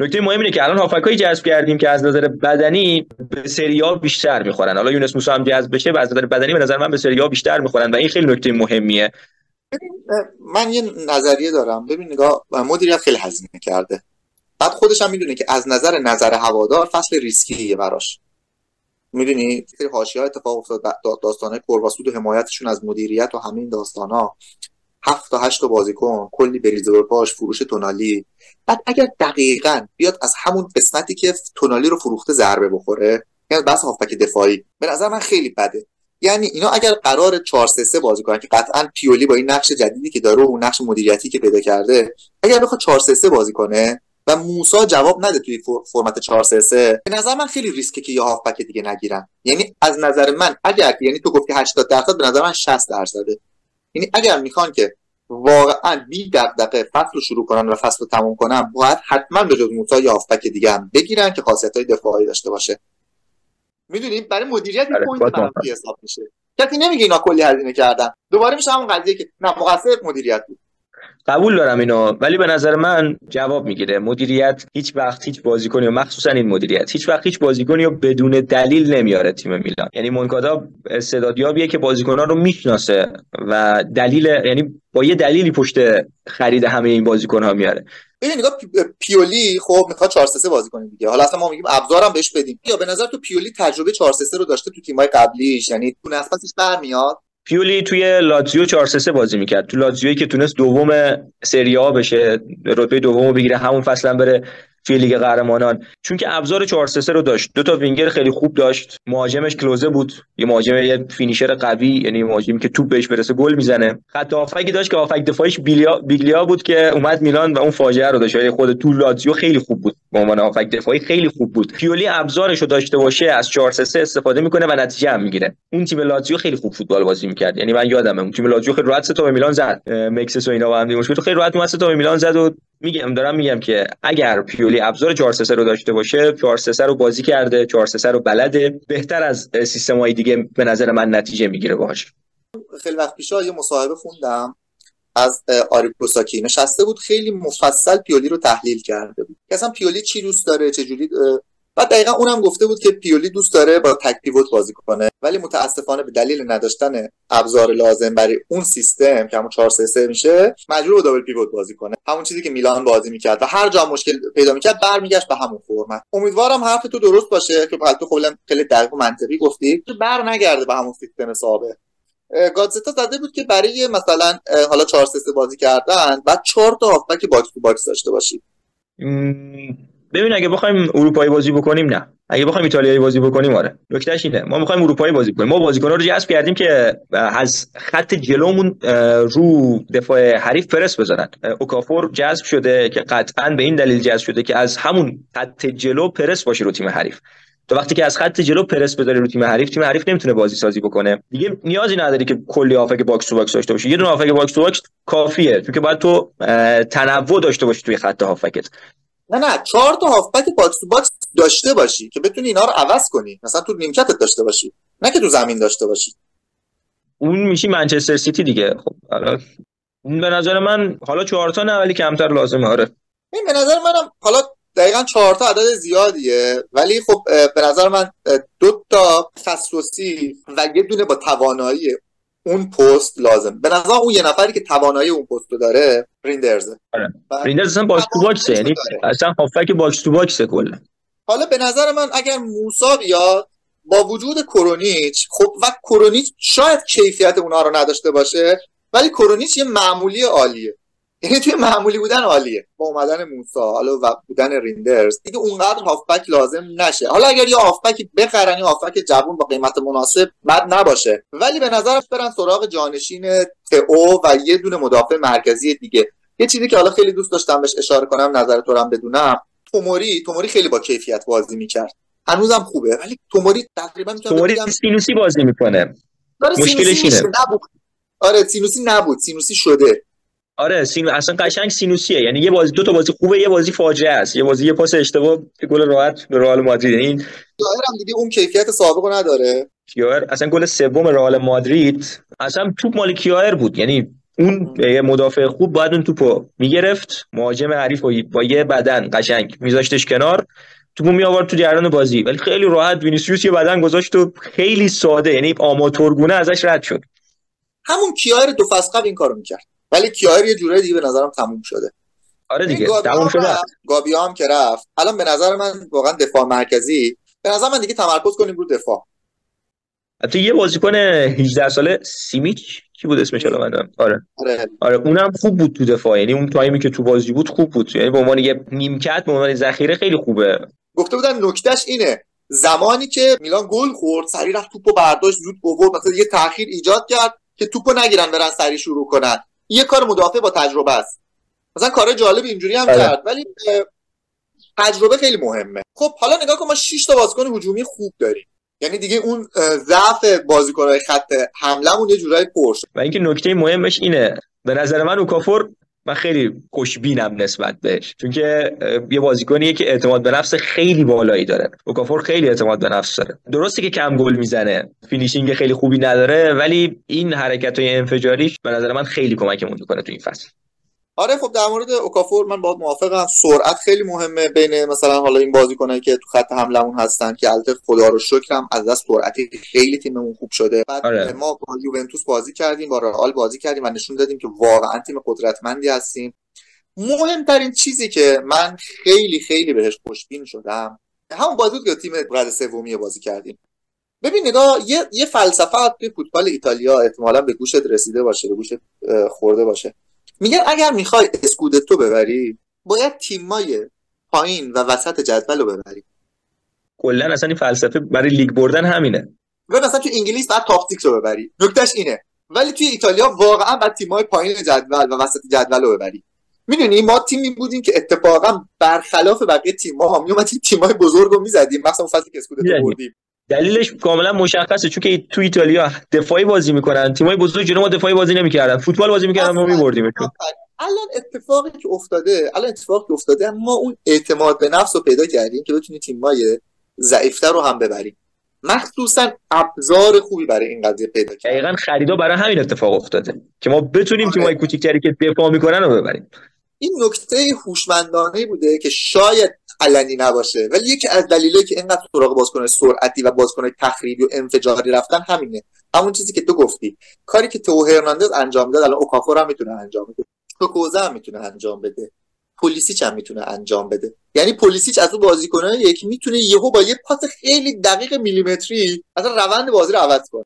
نکته مهم اینه که الان هافکایی جذب کردیم که از نظر بدنی به سری بیشتر می‌خورن. حالا یونس موسی هم جذب بشه و از نظر بدنی به نظر من به سری بیشتر می‌خورن و این خیلی نکته مهمیه. من یه نظریه دارم. ببین نگاه مدیریت خیلی هزینه کرده. بعد خودش هم می‌دونه که از نظر نظر هوادار فصل ریسکیه براش. می‌دونی؟ خیلی حاشیه اتفاق افتاد داستانه کورواسود و حمایتشون از مدیریت و همین داستان هفت تا هشت تا بازیکن کلی بریزه به پاش فروش تونالی. بعد اگر دقیقا بیاد از همون قسمتی که تونالی رو فروخته ضربه بخوره یعنی بس هافبک دفاعی به نظر من خیلی بده. یعنی اینا اگر قرار 4 3 3 بازی کنن که قطعا پیولی با این نقش جدیدی که داره و اون نقش مدیریتی که پیدا کرده اگر بخواد 4 3 3 بازی کنه و موسا جواب نده توی فرمت 4 3 3 به نظر من خیلی ریسکه که یه هافبک دیگه نگیرن. یعنی از نظر من اگر یعنی تو گفتی 80 درصد به نظر من 60 درصده. یعنی اگر می‌خوان که واقعا بی دغدغه فصل رو شروع کنن و فصل رو تموم کنن باید حتما به جز موسی یه هافبک دیگه هم بگیرن که خاصیت های دفاعی داشته باشه. می‌دونید برای مدیریت این آره، point منفی حساب میشه. کسی نمیگه اینا کلی هزینه کردن. دوباره میشه همون قضیه که نه مقصر مدیریت بود. قبول دارم اینو ولی به نظر من جواب می‌گیره. مدیریت هیچ وقت هیچ بازیکنی و مخصوصا این مدیریت هیچ وقت هیچ بازیکنی رو بدون دلیل نمیاره تیم میلان. یعنی مونکادا استعدادیابیه که بازیکنان رو می‌شناسه و دلیل یعنی با یه دلیلی پشت خرید همه این بازیکن ها میاره. ببین نگاه پیولی خب می‌خواد 4 3 بازی کنه دیگه. حالا اصلا ما میگیم ابزارم بهش بدیم. یا به نظر تو پیولی تجربه 4 3 رو داشته تو تیمای قبلیش یعنی تو نفسش برمیاد؟ پیولی توی لاتزیو 4 3 بازی می‌کرد. تو لاتزیویی که تونست دوم سری آ بشه رتبه دوم بگیره همون فصلا بره توی لیگ قهرمانان. چون که ابزار 4 3 رو داشت. دو تا وینگر خیلی خوب داشت. مهاجمش کلوزه بود. یه مهاجم یه finisher قوی یعنی مهاجمی که توپ بهش برسه گل می‌زنه. خط هافکی داشت که هافک دفاعیش بیلیا بیگلیا بود که اومد میلان و اون فاجعه رو داشت. یعنی خود تو لاتزیو خیلی خوب بود. به عنوان هافک دفاعی خیلی خوب بود. پیولی ابزارش رو داشته باشه از 4 3 استفاده می‌کنه و نتیجه هم می‌گیره. اون تیم لاتزیو خیلی خوب فوتبال بازی می‌کرد. یعنی من یادمه اون تیم لاتزیو خیلی راحت تا به میلان زد. مکسس و اینا با هم مشکل خیلی راحت اومد تا به میلان زد و میگم دارم میگم که اگر پیولی ابزار 4 3 رو داشته باشه 4 3 رو بازی کرده 4 3 رو بلده بهتر از سیستم های دیگه به نظر من نتیجه می‌گیره باهاش. خیلی وقت پیش یه مصاحبه خوندم از آری پروساکی نشسته بود خیلی مفصل پیولی رو تحلیل کرده بود. که اصلا پیولی چی دوست داره؟ چه جوری بعد دقیقا اونم گفته بود که پیولی دوست داره با تک پیوت بازی کنه. ولی متاسفانه به دلیل نداشتن ابزار لازم برای اون سیستم که همون 4 3 میشه مجبور به دابل پیوت بازی کنه. همون چیزی که میلان بازی می‌کرد و هر جا مشکل پیدا می‌کرد برمیگشت به همون فرمت امیدوارم حرف تو درست باشه که تو خیلی خیلی دقیق و منطقی گفتی. بر نگرده به همون سیستم سابق. گاتزتا زده بود که برای مثلا حالا 4 3 بازی کردن بعد 4 تا هافبک box to box داشته باشی. ببین اگه بخوایم اروپایی بازی بکنیم نه. اگه بخوایم ایتالیایی بازی بکنیم آره. نکتهش اینه. ما می‌خوایم اروپایی بازی کنیم. ما بازیکن‌ها رو جذب کردیم که از خط جلومون رو دفاع حریف پرس بزنن اوکافور جذب شده که قطعا به این دلیل جذب شده که از همون خط جلو پرس باشه رو تیم حریف. تو وقتی که از خط جلو پرس بذاری رو تیم حریف تیم حریف نمی‌تونه بازی سازی بکنه. دیگه نیازی نداری که کلی هافک box to box داشته باشی. یه دونه هافک box to box کافیه. چون که باید تو تنوع داشته باشی توی خط هافکت. نه نه چهار تا هافبک box to box داشته باشی که بتونی اینا رو عوض کنی. مثلا تو نیمکتت داشته باشی نه که تو زمین داشته باشی. اون میشی منچستر سیتی دیگه. خب حالا به نظر من حالا چهار تا نه ولی کمتر لازمه آره. این به نظر منم حالا دقیقا چهار تا عدد زیادیه ولی خب به نظر من دو تا تخصصی و یه دونه با توانایی اون پست لازم. به نظر اون یه نفری که توانایی اون پست رو داره ریندرزه. آره. ریندرز اصلا box to box ه یعنی اصلا هافک box to box ه کلا. حالا به نظر من اگر موسا بیاد با وجود کرونیچ خب و کرونیچ شاید کیفیت اونها رو نداشته باشه ولی کرونیچ یه معمولی عالیه. یعنی توی معمولی بودن عالیه. با اومدن موسا حالا و بودن ریندرز. دیگه اونقدر هافبک لازم نشه. حالا اگر یه هافبک بخرن یه هافبک جوون با قیمت مناسب بد نباشه. ولی به نظر برن سراغ جانشین تئو و یه دونه مدافع مرکزی دیگه. یه چیزی که حالا خیلی دوست داشتم بهش اشاره کنم نظر تو هم بدونم. توموری توموری خیلی با کیفیت بازی می‌کرد. هنوزم خوبه. ولی توموری تقریبا توموری سینوسی بازی می‌کنه. مشکلش اینه. آره سینوسی نبود. سینوسی شده. آره سینو اصلا قشنگ سینوسیه. یعنی یه بازی دو تا بازی خوبه یه بازی فاجعه است. یه بازی یه پاس اشتباه گل راحت به رئال مادرید. این هم دیگه اون کیفیت سابقو نداره. کیایر اصلا گل سوم رئال مادرید اصلا توپ مال کیایر بود. یعنی اون یه مدافع خوب باید اون توپو می‌گرفت. مهاجم حریف با یه بدن قشنگ میذاشتش کنار. توپو می آورد تو جریان بازی. ولی خیلی راحت وینیسیوس یه بدن گذاشت و خیلی ساده. یعنی آماتورگونه ازش رد شد. همون کیایر دو فصل قبل این کارو می‌کرد. ولی کیایر یه جوره دیگه به نظرم تموم شده. آره دیگه تموم شده. گابیا هم که رفت. الان به نظر من واقعا دفاع مرکزی. به نظر من دیگه تمرکز کنیم رو دفاع. حتی یه بازیکن 18 ساله سیمیچ کی بود اسمش الان من آره. آره. آره اونم خوب بود تو دفاع. یعنی اون تایمی که تو بازی بود خوب بود. یعنی به عنوان یه نیمکت به عنوان ذخیره خیلی خوبه. گفته بودن نکتهش اینه. زمانی که میلان گل خورد سری رفت توپو برداشت زود آورد مثلا یه تاخیر ایجاد کرد که توپو نگیرن برن سری شروع کنن. یه کار مدافع با تجربه است. مثلا کار جالب اینجوری هم آره. کرد ولی تجربه خیلی مهمه. خب حالا نگاه کن ما 6 تا بازیکن هجومی خوب داریم. یعنی دیگه اون ضعف بازیکن‌های خط حملمون یه جورایی پرش و اینکه نکته مهمش اینه. به نظر من اوکافور من خیلی خوشبینم نسبت بهش. چون که یه بازیکنیه که اعتماد به نفس خیلی بالایی داره. اوکافور خیلی اعتماد به نفس داره. درسته که کم گل می‌زنه. finishing خیلی خوبی نداره ولی این حرکت های انفجاریش به نظر من خیلی کمکمون می‌کنه تو این فصل. آره خب در مورد اوکافور من باید موافقم. سرعت خیلی مهمه بین مثلا حالا این بازیکنایی که تو خط حملمون هستن که البته خدا رو شکرم از دست سرعتی خیلی تیممون خوب شده. بعد آره. ما با یوونتوس بازی کردیم با رئال بازی کردیم و نشون دادیم که واقعا تیم قدرتمندی هستیم. مهمترین چیزی که من خیلی خیلی بهش خوشبین شدم همون بازی بود که تیم رد سومی بازی کردیم. ببین نگاه یه, یه فلسفه توی فوتبال ایتالیا احتمالا به گوشت رسیده باشه به گوشت خورده باشه. میگن اگر می‌خوای اسکودتو ببری باید تیمای پایین و وسط جدول رو ببری. کلا اصلا این فلسفه برای لیگ بردن همینه. و مثلا تو انگلیس بعد تاپ رو ببری. نکتهش اینه. ولی توی ایتالیا واقعا بعد تیمای پایین جدول و وسط جدول رو ببری. می‌دونی ما تیمی بودیم که اتفاقا برخلاف بقیه تیم‌ها میومدیم تیمای بزرگ رو می‌زدیم. مثلا فصلی که اسکودتو بردیم. دلیلش کاملا مشخصه چون که تو ایتالیا دفاعی بازی می‌کنن تیمای بزرگ جلو ما دفاعی بازی نمی‌کردن فوتبال بازی می‌کردن ما میبردیم الان اتفاقی که افتاده الان اتفاقی که افتاده ما اون اعتماد به نفس رو پیدا کردیم که بتونیم تیمای ضعیفتر رو هم ببریم. مخصوصا ابزار خوبی برای این قضیه پیدا کردیم. دقیقاً خریدا برای همین اتفاق افتاده که ما بتونیم آره. تیمای کوچیکتری که دفاع می‌کنن رو ببریم. این نکته هوشمندانه بوده که شاید علنی نباشه ولی یکی از دلایلی که اینقدر سراغ بازیکن سرعتی و بازیکن تخریبی و انفجاری رفتن همینه. همون چیزی که تو گفتی. کاری که تو هرناندز انجام می‌داد الان اوکافور هم می‌تونه انجام بده. کوزا هم می‌تونه انجام بده. پلیسیچ هم می‌تونه انجام بده. یعنی پلیسیچ از اون بازیکنان یکی می‌تونه یهو با یه پاس خیلی دقیق میلیمتری اصلا روند بازی رو عوض کنه.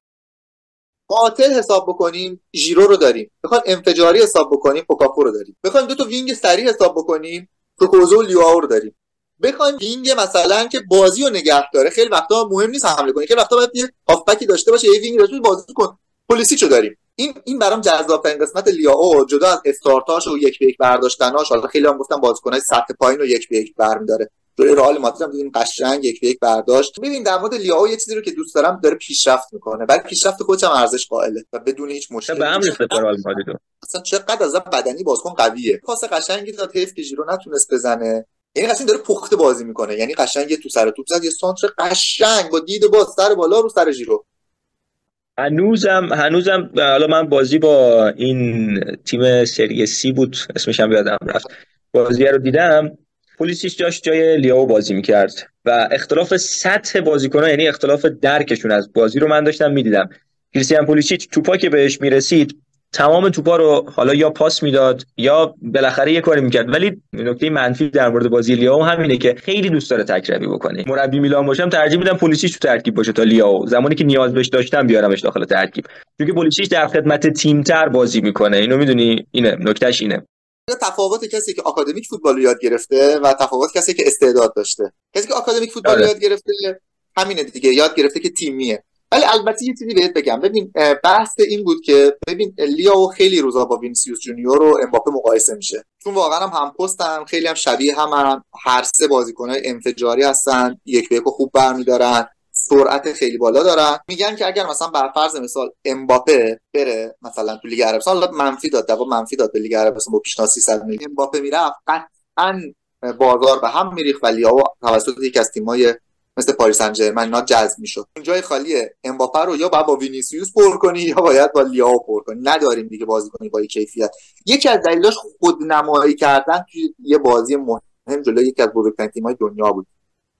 قاتل حساب بکنیم ژیرو رو داریم. بخوام انفجاری حساب بکنیم اوکافور رو داریم. بخوایم دو تا wing سریع حساب بکنیم چوکوزه و رو داریم. بخوایم wing مثلا که بازی رو نگه داره خیلی وقتا مهم نیست حمله کنه خیلی وقتا باید یه هافبکی داشته باشه یه wing داشته بازی کن. پولیسیچ داریم. این این برام جذاب ترین قسمت لیاو جدا از استارتاش و یک به یک برداشتناش حالا خیلی هم گفتم بازیکنای سطح پایین رو یک به یک برمیداره. رئال مادرید هم دیدیم قشنگ یک به یک برداشت. ببین در مورد لیاو یه چیزی رو که دوست دارم داره پیشرفت می‌کنه بعد پیشرفت خودش هم ارزش قائله و بدون هیچ مشکلی به امر رئال مادرید اصلا چقدر از بدنی بازیکن قویه. پاس قشنگی داد حیف که ژیرو نتونست بزنه. یعنی قشنگ داره پخته بازی می‌کنه. یعنی قشنگ یه تو سر توپ زد یه سانتر قشنگ با دید باز سر بالا رو سر ژیرو هنوزم هنوزم حالا من بازی با این تیم سری سی بود اسمش هم یادم رفت. بازی رو دیدم. پلیسیش داشت جای لیاو بازی می‌کرد و اختلاف سطح بازیکنان یعنی اختلاف درکشون از بازی رو من داشتم می‌دیدم. کریستیان پولیسیچ توپا که بهش می‌رسید تمام توپا رو حالا یا پاس می‌داد یا بالاخره یه کاری می‌کرد. ولی نکته منفی در مورد بازی لیاو همینه که خیلی دوست داره تکربی بکنه. مربی میلان باشم ترجیح میدم پلیسیش تو ترکیب باشه تا لیاو. زمانی که نیاز بهش داشتم بیارمش داخل ترکیب. چون پلیسیش در خدمت تیمتر بازی می‌کنه. اینو می‌دونی؟ اینه. نکتهش اینه. تفاوت کسی که آکادمیک فوتبال رو یاد گرفته و تفاوت کسی که استعداد داشته. کسی که آکادمیک فوتبال آره. یاد گرفته همینه دیگه یاد گرفته که تیمیه. ولی البته یه چیزی بهت بگم. ببین بحث این بود که ببین لیاو خیلی روزا با وینیسیوس جونیور و امباپه مقایسه میشه. چون واقعا هم هم پستن خیلی هم شبیه هم, هم هر سه بازیکنای انفجاری هستن یک به یک خوب برمیدارن. سرعت خیلی بالا دارن. میگن که اگر مثلا بر فرض مثال امباپه بره مثلا تو لیگ عربستان حالا منفی داد دوا منفی داد به لیگ عربستان با پیشنهاد 300 میلیون. امباپه می‌رفت قطعا بازار به هم میریخت و لیائو توسط یک از تیم‌های مثل پاریس سن ژرمن اینا جذب می‌شد. اون جای خالی امباپه رو یا باید با وینیسیوس پر کنی یا باید با لیائو پر کنی. نداریم دیگه بازیکنی با کیفیت. یکی از دلیلاش خودنمایی کردن توی یه بازی مهم جلوی یکی از بزرگترین تیم‌های دنیا بود.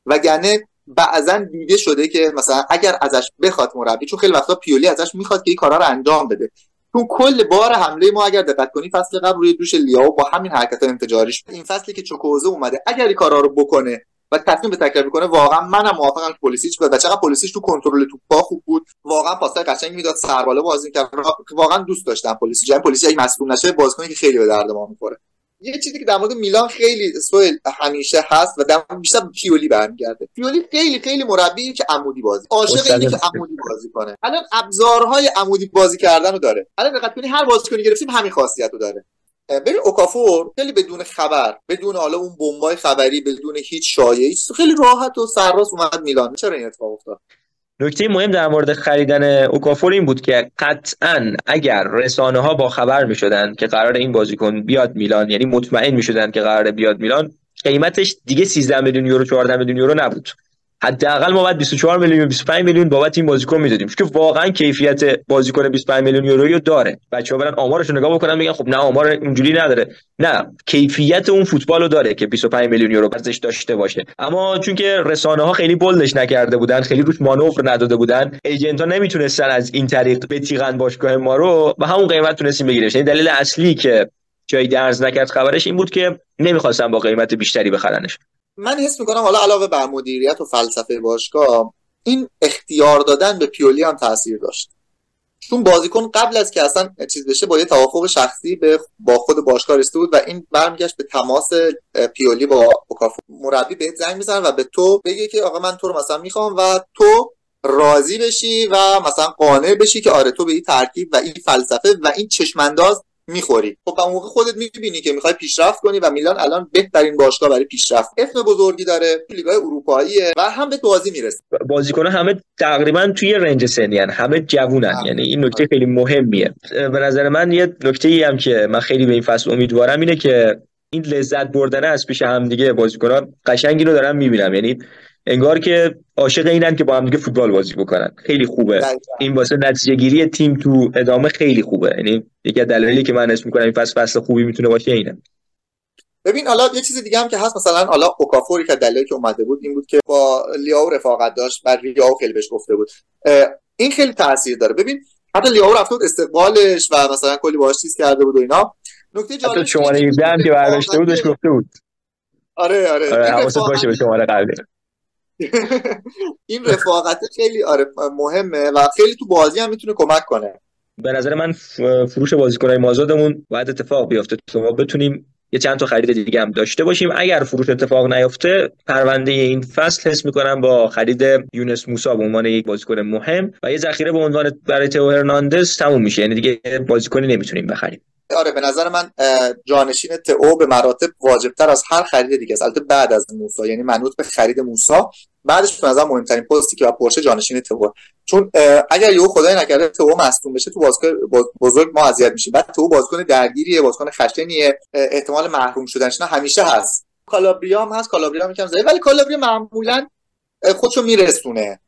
وگرنه بعضا دیده شده که مثلا اگر ازش بخواد مربی چون خیلی وقتا پیولی ازش می‌خواد که این کارا رو انجام بده. چون کل بار حمله ما اگر دقت کنی فصل قبل روی دوش لیائو با همین حرکت انفجاریش این فصلی که چوکوئزه اومده اگر این کارا رو بکنه و تصمیم به تکرار کنه واقعا منم موافقم که پلیسیچ و چقدر پلیسیچ تو کنترل توپ خوب بود واقعا پاسای قشنگ می‌داد سرباله بازی کرد واقعا دوست داشتم پلیسیچ. یعنی پلیسیچ اگه مسئول نشه بازیکنی که خیلی به درد ما می‌خوره. یه چیزی که در مورد میلان خیلی سوال همیشه هست و در بیشتر پیولی برمیگرده. پیولی خیلی خیلی مربی که عمودی بازی عاشق اینه که عمودی بازی کنه. الان ابزارهای عمودی بازی کردن رو داره. الان دقت کنی هر بازیکنی گرفتیم همین خاصیت رو داره ببین اوکافور خیلی بدون خبر بدون حالا اون بمبای خبری بدون هیچ شایعی خیلی راحت و سرراست اومد میلان. چرا این اتفاق افتاد؟ نکته مهم در مورد خریدن اوکافور این بود که قطعا اگر رسانه ها با خبر می شدن که قرار این بازیکن بیاد میلان یعنی مطمئن می شدن که قرار بیاد میلان قیمتش دیگه 13 میلیون یورو 14 میلیون یورو نبود. حداقل ما باید 24 میلیون 25 میلیون بابت این بازیکن می‌دادیم. چون واقعا کیفیت بازیکن 25 میلیون یورویی رو داره. بچه‌ها برن آمارش رو نگاه بکنن میگن خب نه آمار اونجوری نداره. نه کیفیت اون فوتبال رو داره که 25 میلیون یورو ارزش داشته باشه. اما چون که رسانه ها خیلی بولدش نکرده بودن خیلی روش مانور نداده بودن ایجنت ها نمی‌تونستن از این طریق بتیغن باشگاه ما رو و همون قیمت تونستیم بگیریم. یعنی دلیل اصلی که جای درز نکرد خبرش این بود که نمی‌خواستن با قیمت بیشتری بخرنش. من حس می‌کنم حالا علاوه بر مدیریت و فلسفه باشگاه این اختیار دادن به پیولی هم تاثیر داشت. چون بازیکن قبل از که اصلا چیز بشه با یه توافق شخصی به با خود باشگاه رسیده بود و این برمیگشت به تماس پیولی با اوکافو مربی بهت زنگ می‌زنه و به تو بگه که آقا من تو رو مثلا می‌خوام و تو راضی بشی و مثلا قانع بشی که آره تو به این ترکیب و این فلسفه و این چشمانداز می‌خوری. خب اون موقع خودت می‌بینی که می‌خوای پیشرفت کنی و میلان الان بهترین باشگاه برای پیشرفت. اسم بزرگی داره لیگای اروپاییه و هم به بازی می‌رسه. بازیکن همه تقریبا توی رنج سنی هن. همه جوونن. یعنی این نکته خیلی مهمیه. به نظر من یه نکته ای هم که من خیلی به این فصل امیدوارم اینه که این لذت بردن از پیش هم دیگه بازیکنان قشنگی رو دارم می‌بینم. یعنی انگار که عاشق اینن که با هم دیگه فوتبال بازی بکنن. خیلی خوبه. این واسه نتیجه گیری تیم تو ادامه خیلی خوبه. یعنی یکی از دلایلی که من اسم می‌کنم این فصل فصل خوبی می‌تونه باشه اینه. ببین حالا یه چیز دیگه هم که هست مثلا حالا اوکافوری که دلیلی که اومده بود این بود که با لیاو رفاقت داشت و لیاو خیلی بهش گفته بود. این خیلی تاثیر داره. ببین حتی لیاو رفت بود استقبالش و مثلا کلی باهاش چیز کرده بود و اینا. نکته جالب شماره 17 که برداشته بودش گفته بود. آره آره, آره حواست باشه به شماره قبلی. این رفاقت خیلی آره مهمه و خیلی تو بازی هم می‌تونه کمک کنه. به نظر من فروش بازیکنهای مازادمون باید اتفاق بیفته تا ما بتونیم یه چند تا خرید دیگه هم داشته باشیم. اگر فروش اتفاق نیفته پرونده این فصل حس می‌کنم با خرید یونس موسا به عنوان یک بازیکن مهم و یه ذخیره به عنوان برای تو هرناندز تموم میشه. یعنی دیگه بازیکنی نمی‌تونیم بخریم. آره به نظر من جانشین تئو به مراتب واجبتر از هر خرید دیگه است. البته بعد از موسا یعنی منوط به خرید موسا. بعدش به نظر مهمترین پستی که پرشه جانشین تئو چون اگر یهو خدای نکرده تئو مصدوم بشه تو بازیکن بزرگ ما اذیت میشیم. بعد تئو بازیکن درگیریه بازیکن خشنیه. احتمال محروم شدنش همیشه هست. کالابریا هم هست کالابریا یکم ولی کالابریا معمولا خودشو میرسونه.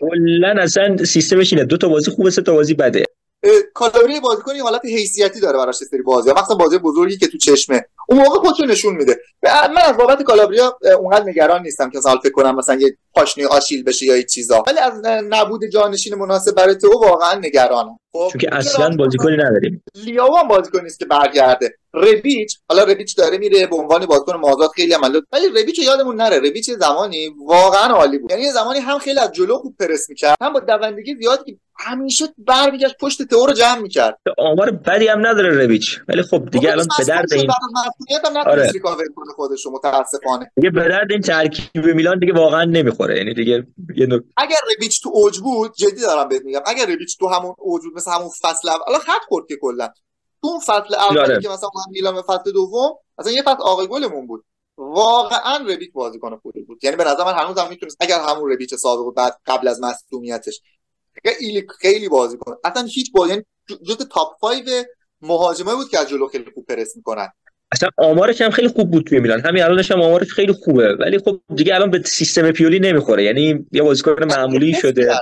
کلا اصلا سیستمش اینه. دو تا بازی خوبه سه تا بازی بده. کالابری بازیکن حالت حیثیتی داره براش سری بازی مثلا بازی بزرگی که تو چشمه. اون موقع خودشو نشون میده. من از بابت کالابریا اونقدر نگران نیستم که مثلا فکر کنم مثلا یه پاشنه آشیل بشه یا چیزا. ولی از نبود جانشین مناسب برای تو واقعا نگرانم. خب چون که اصلا بازیکنی نداریم. لیاو هم بازیکن نیست که برگرده. ربیچ حالا ربیچ داره میره به عنوان بازیکن مازاد خیلی عمل ولی ربیچ یادمون نره. ربیچ زمانی واقعا عالی بود. یعنی زمانی هم خیلی از جلو خوب پرس می‌کرد هم با دوندگی زیادی همیشه برمیگشت پشت تو رو جمع می‌کرد. آمار بدی هم نداره رویچ. ولی خب دیگه الان به درد این آره. کنه خودش متاسفانه. دیگه به درد این ترکیب میلان دیگه واقعا نمی‌خوره. یعنی دیگه یه نوع... اگر رویچ تو اوج بود جدی دارم بهت میگم اگر رویچ تو همون اوج بود مثل همون فصل اول الان خط خورد که کلا. تو اون فصل اول آره. که مثلا میلان فصل دوم مثلا یه فصل آقای گلمون بود. واقعا ربیت بازیکن خوبی بود. یعنی به نظر من هنوز هم می‌تونست اگر همون ربیت سابق بود بعد قبل از مصونیتش خیلی خیلی بازی کنه. اصلا هیچ بازی یعنی جز تاپ 5 مهاجمه بود که از جلو خیلی خوب پرس می‌کنن. اصلا آمارش هم خیلی خوب بود توی میلان. همین الانش هم آمارش خیلی خوبه. ولی خب دیگه الان به سیستم پیولی نمی‌خوره. یعنی یه بازیکن معمولی شده.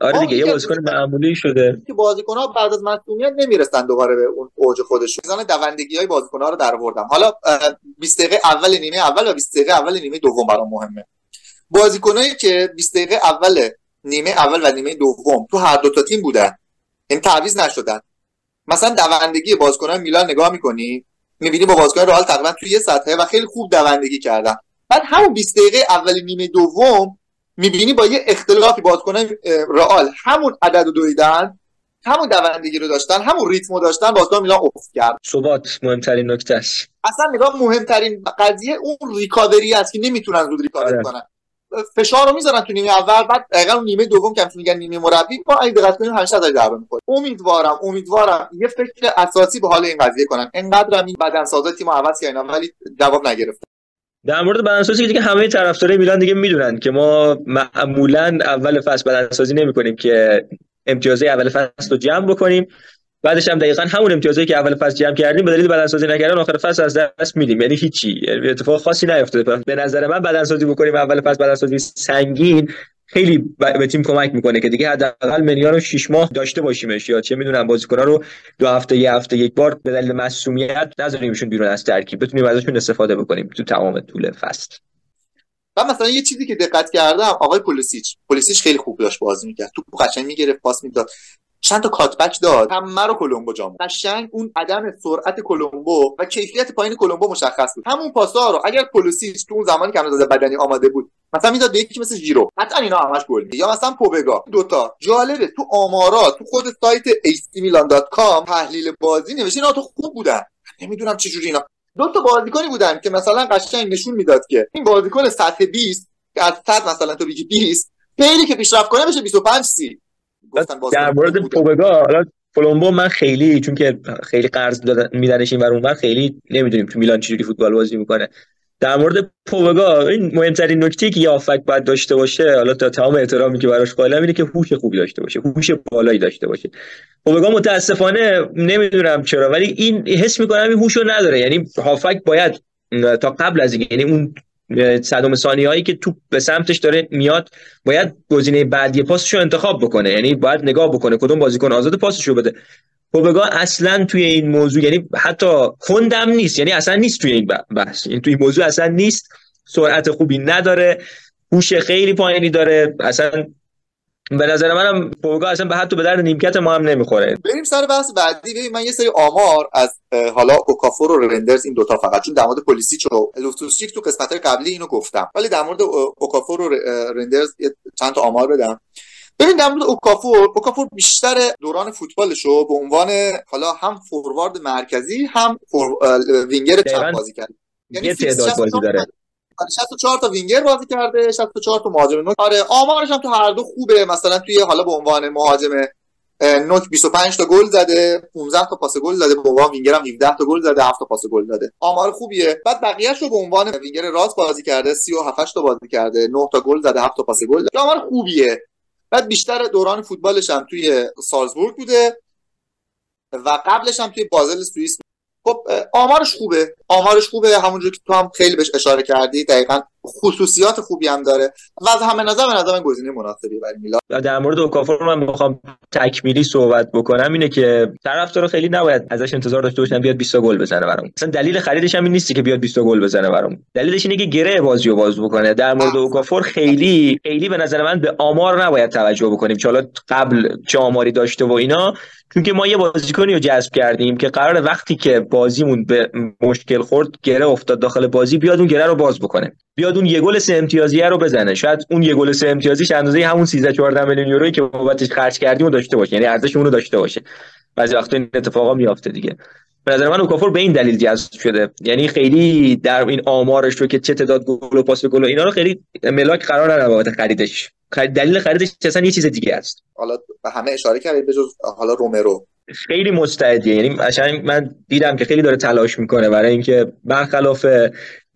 آره دیگه یه بازیکن معمولی شده. که بازیکن‌ها بعد از مسئولیت نمی‌رسن دوباره به اون اوج خودشون. میزان دوندگی های بازیکن‌ها رو درآوردم. حالا 20 دقیقه اول نیمه اول و 20 دقیقه اول نیمه دوم برام مهمه. بازیکنایی که 20 دقیقه اول نیمه اول و نیمه دوم. تو هر دو تا تیم بودن. این تعویض نشدن. مثلا دوندگی بازیکنان میلان نگاه می‌کنی؟ می‌بینی با بازیکن رئال تقریبا توی یه سطحه و خیلی خوب دوندگی کردن. بعد همون 20 دقیقه اول نیمه دوم می‌بینی با یه اختلافی بازیکنان رئال همون عدد دویدن همون دوندگی رو داشتن همون ریتم داشتن بازیکن میلان افت کرد. ثبات مهمترین نکته است اصلا نگاه مهمترین قضیه اون ریکاوری است که نمی‌تونن زود ریکاور آره. کنن. فشار رو می‌ذارن تو نیمه اول بعد دقیقا نیمه دوم که میگن نیمه مربی ما اگه دقت کنیم همیشه ازش ضربه امیدوارم امیدوارم. یه فکر اساسی به حال این قضیه کنن. انقدر این بدنسازا تیم عوض کردن ولی جواب نگرفتن. در مورد بدنسازی دیگه همه طرفدارای میلان دیگه می‌دونن که ما معمولا اول فصل بدنسازی نمی‌کنیم که امتیازه اول فصل رو جمع بکنیم. بعدش هم دقیقا همون امتیازی که اول فصل جمع کردیم به دلیل بدنسازی نکردن آخر فصل از دست میدیم. یعنی هیچی. یعنی اتفاق خاصی نیفتاده. به نظر من بدنسازی بکنیم اول فصل بدنسازی سنگین خیلی به تیم کمک می‌کنه که دیگه حداقل منیا رو 6 ماه داشته باشیمش. یا چه می‌دونم بازیکن‌ها رو دو هفته یه هفته یک بار به دلیل مسئولیت نذاریمشون بیرون از ترکیب. بتونیم ازشون استفاده بکنیم تو تمام طول فصل. و مثلا یه چیزی که دقت کردم آقای پولیسیچ. پولیسیچ خیلی خوب داشت بازی می‌کرد. تو قشنگ می‌گرفت پاس می‌داد. چند تا کاتبک داد. همه رو کلمبو جام قشنگ اون عدم سرعت کلمبو و کیفیت پایین کلمبو مشخص بود. همون پاسا رو اگر پولیسیچ تو اون زمانی که هنوز بدنی آماده بود مثلا می‌داد به یکی مثل جیرو. حتما اینا همش گل یا مثلا پوبگا. دوتا جالبه. تو آمارات تو خود سایت acmilan.com تحلیل بازی نوشته اینا تو خوب بودن. نمی‌دونم چه جوری اینا. دو تا بازیکنی بودن که مثلا قشنگ نشون می‌داد که این بازیکن سطح 20 که از 100 مثلا تو بگی 20 خیلی که پیشرفت کنه بشه 25 30 در مورد پوبگا حالا فولومبو من خیلی چون که خیلی قرض میدنش این اونور خیلی نمی‌دونیم تو میلان چجوری فوتبال بازی می‌کنه. در مورد پوبگا این مهمترین نکته که یه آفک باید داشته باشه حالا تا تمام احترامی که براش قائلم اینه که هوش خوبی داشته باشه هوش بالایی داشته باشه. پوبگا متاسفانه نمی‌دونم چرا ولی این حس می‌کنم این هوشو نداره. یعنی هافک باید تا قبل از این یعنی اون صدم ثانی هایی که توپ به سمتش داره میاد باید گزینه بعدی پاسش رو انتخاب بکنه. یعنی باید نگاه بکنه کدوم بازیکن آزاد پاسش رو بده. پوبگا اصلا توی این موضوع یعنی حتی کندم نیست. یعنی اصلا نیست توی این بحث. این توی این موضوع اصلا نیست. سرعت خوبی نداره. هوش خیلی پایینی داره. اصلا به نظر منم پوبگا اصلا به حتی به درد نیمکت ما هم نمی‌خوره. بریم سر بحث بعدی. ببین من یه سری آمار از حالا اوکافور و ریندرز این دوتا فقط چون در مورد پولیسیچ و لوفتوس چیک تو قسمت قبلی اینو گفتم. ولی در مورد اوکافور و ریندرز چند تا آمار بدم. ببین در مورد اوکافور اوکافور بیشتر دوران فوتبالش رو به عنوان حالا هم فوروارد مرکزی هم فور... وینگر چپ بازی کرد. یعنی تعداد بازی داره. 64 تا وینگر بازی کرده 64 تا مهاجم نوک. آره آمارش هم تو هر دو خوبه. مثلا توی حالا به عنوان مهاجم نوک 25 تا گل زده 15 تا پاس گل زده به عنوان وینگر هم 17 تا گل زده 7 تا پاس گل زده. آمار خوبیه. بعد بقیه‌اش رو به عنوان وینگر راست بازی کرده 37 تا بازی کرده 9 تا گل زده 7 تا پاس گل زده. آمار خوبیه. بعد بیشتر دوران فوتبالش هم توی سالزبورگ بوده و قبلش هم توی بازل سوئیس خب آمارش خوبه. آمارش خوبه. همونجور که تو هم خیلی بهش اشاره کردی. دقیقا خصوصیات خوبی هم داره و از همه نظر به نظر گزینه مناسبی برای میلان. در مورد اوکافور من می‌خوام تکمیلی صحبت بکنم اینه که طرفدار خیلی نباید ازش انتظار داشته باشن بیاد 20 گل بزنه برام. مثلا دلیل خریدش هم این نیستی که بیاد 20 گل بزنه برام. دلیلش اینه که گره بازی رو باز بکنه. در مورد اوکافور خیلی خیلی به نظر من به آمار نباید توجه بکنیم چه قبل چه آماری داشته و اینا. چون ما یه بازیکنی رو جذب کردیم که قرار وقتی که بازیمون به مشکل خورد گره افتاد داخل بازی بیاد اون گره رو باز بکنه. بیاد اون یه گل سه امتیازی رو بزنه. شاید اون یه گل سه امتیازیش اندازه همون 13 14 میلیون یورویی که بابتش خرج کردیم رو داشته باشه. یعنی ارزش اون رو داشته باشه. بعضی وقتا این اتفاقا میافته دیگه. به نظر من اوکافور به این دلیل جذب شده. یعنی خیلی در این آمارش رو که چه تعداد گل و پاس گل و اینا رو خیلی ملاک قرار نداره بابت خریدش. دلیل خریدش اصلا یه چیز دیگه است. حالا به همه اشاره کردید به جز حالا رومرو. خیلی مستعدیه. یعنی قشنگ من دیدم که خیلی داره تلاش می‌کنه برای اینکه برخلاف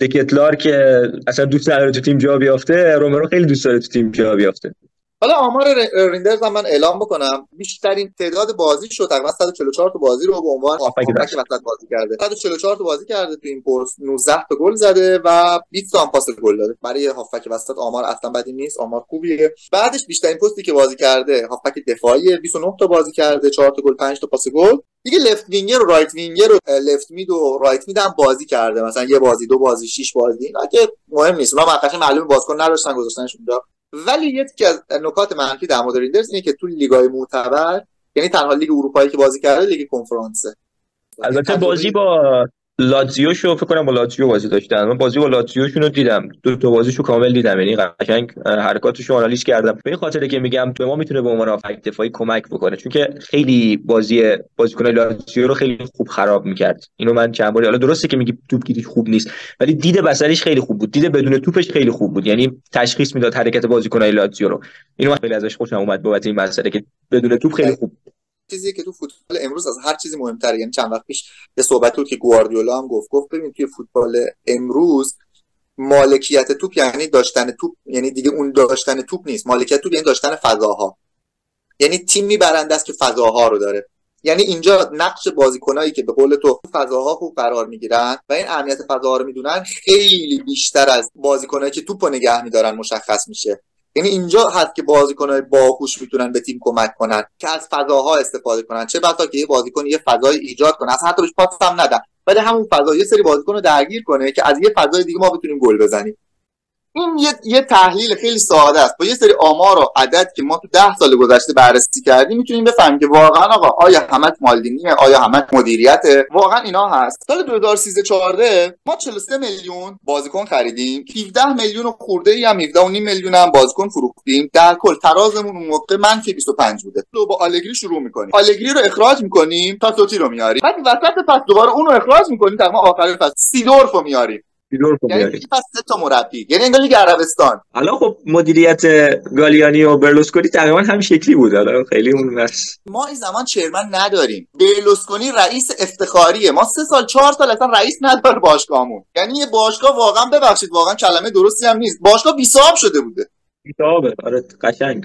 دکتلار که اصلا دوست نداره تو تیم جا بیافته رومرو خیلی دوست داره تو تیم جا بیافته. حالا آمار ریندرز هم من اعلام بکنم بیشترین تعداد بازی شد تقریبا 144 تا بازی رو به عنوان هافبک وسط بازی کرده. 144 تا بازی کرده تو این پرس 19 تا گل زده و 20 تا پاس گل داده. برای هافبک وسط آمار اصلا بدی نیست آمار خوبیه. بعدش بیشترین پستی که بازی کرده هافبک دفاعی 29 تا بازی کرده 4 تا گل 5 تا پاس گل. دیگه left winger و right winger و left mid و right mid هم بازی کرده. مثلا یه بازی دو بازی شش بازی که مهم نیست. اونا معلومه معلومه بازیکن نداشتن گذاشتنش اونجا ولی یکی از نکات منفی در مورد ریندرز اینه که تو لیگای معتبر یعنی تنها لیگ اروپایی که بازی کرده لیگ کنفرانسه. البته بازی با لاتزیو شو فکر کنم با لاتزیو بازی داشتن. من بازی با لاتزیو رو دیدم. دو تا بازیشو کامل دیدم. یعنی قشنگ حرکاتشو آنالیز کردم. به این خاطره که میگم به ما می‌تونه به عنوان effect دفاعی کمک بکنه. چون که خیلی بازی بازیکن لاتزیو رو خیلی خوب خراب می‌کرد. اینو من چند باری حالا درسته که میگی توپ گیریش خوب نیست ولی دید بصریش خیلی خوب بود. دید بدون توپش خیلی خوب بود. یعنی تشخیص می‌داد حرکت بازیکنای لاتزیو رو. اینو من خیلی ازش خوشم اومد بابت این مسئله که بدون توپ خیلی خوب چیزی که تو فوتبال امروز از هر چیزی مهمتره. یعنی چند وقت پیش یه صحبت بود که گواردیولا هم گفت گفت ببین توی فوتبال امروز مالکیت توپ یعنی داشتن توپ یعنی دیگه اون داشتن توپ نیست. مالکیت توپ یعنی داشتن فضاها. یعنی تیم میبرنده است که فضاها رو داره. یعنی اینجا نقش بازیکنایی که به قول تو فضاها خوب قرار می‌گیرن و این اهمیت فضاها رو می‌دونن خیلی بیشتر از بازیکنایی که توپ نگه میدارن مشخص میشه. یعنی اینجا هست که بازیکنهای باهوش می‌تونن به تیم کمک کنن که از فضاها استفاده کنن. چه بسا که یه بازیکن یه فضای ایجاد کنه. از حتی بهش پاس هم ندن. ولی همون فضا یه سری بازیکن رو درگیر کنه که از یه فضای دیگه ما بتونیم گل بزنیم. این یه, یه تحلیل خیلی ساده است. با یه سری آمار و عدد که ما تو ده سال گذشته بررسی کردیم می‌تونیم بفهمیم که واقعا آقا آیا همت مالدینیه آیا همت مدیریت؟ واقعا اینا هست. سال 2013 14 ما 43 میلیون بازیکن خریدیم. 17 میلیون و خورده ای هم 17 و نیم میلیون هم بازیکن فروختیم. در کل ترازمون اون موقع منفی 25 بوده. تو با آلگری شروع می‌کنیم. آلگری رو اخراج می‌کنیم تا توتی رو میاریم. بعد وسط فصل دوباره اون رو اخراج می‌کنیم تا آخر فصل. سیدورف رو میاریم. یعنی پس سه تا مربی. یعنی انگار لیگ عربستان. حالا خب مدیریت گالیانی و برلوسکونی تقریبا هم شکلی بود. حالا خیلی اون بس. ما این زمان چرمن نداریم. برلوسکونی رئیس افتخاریه. ما سه سال چهار سال اصلا رئیس نداره باشگاهمون. یعنی یه باشگاه واقعا ببخشید واقعا کلمه درستی هم نیست. باشگاه بیساب شده بوده. بیسابه آره قشنگ.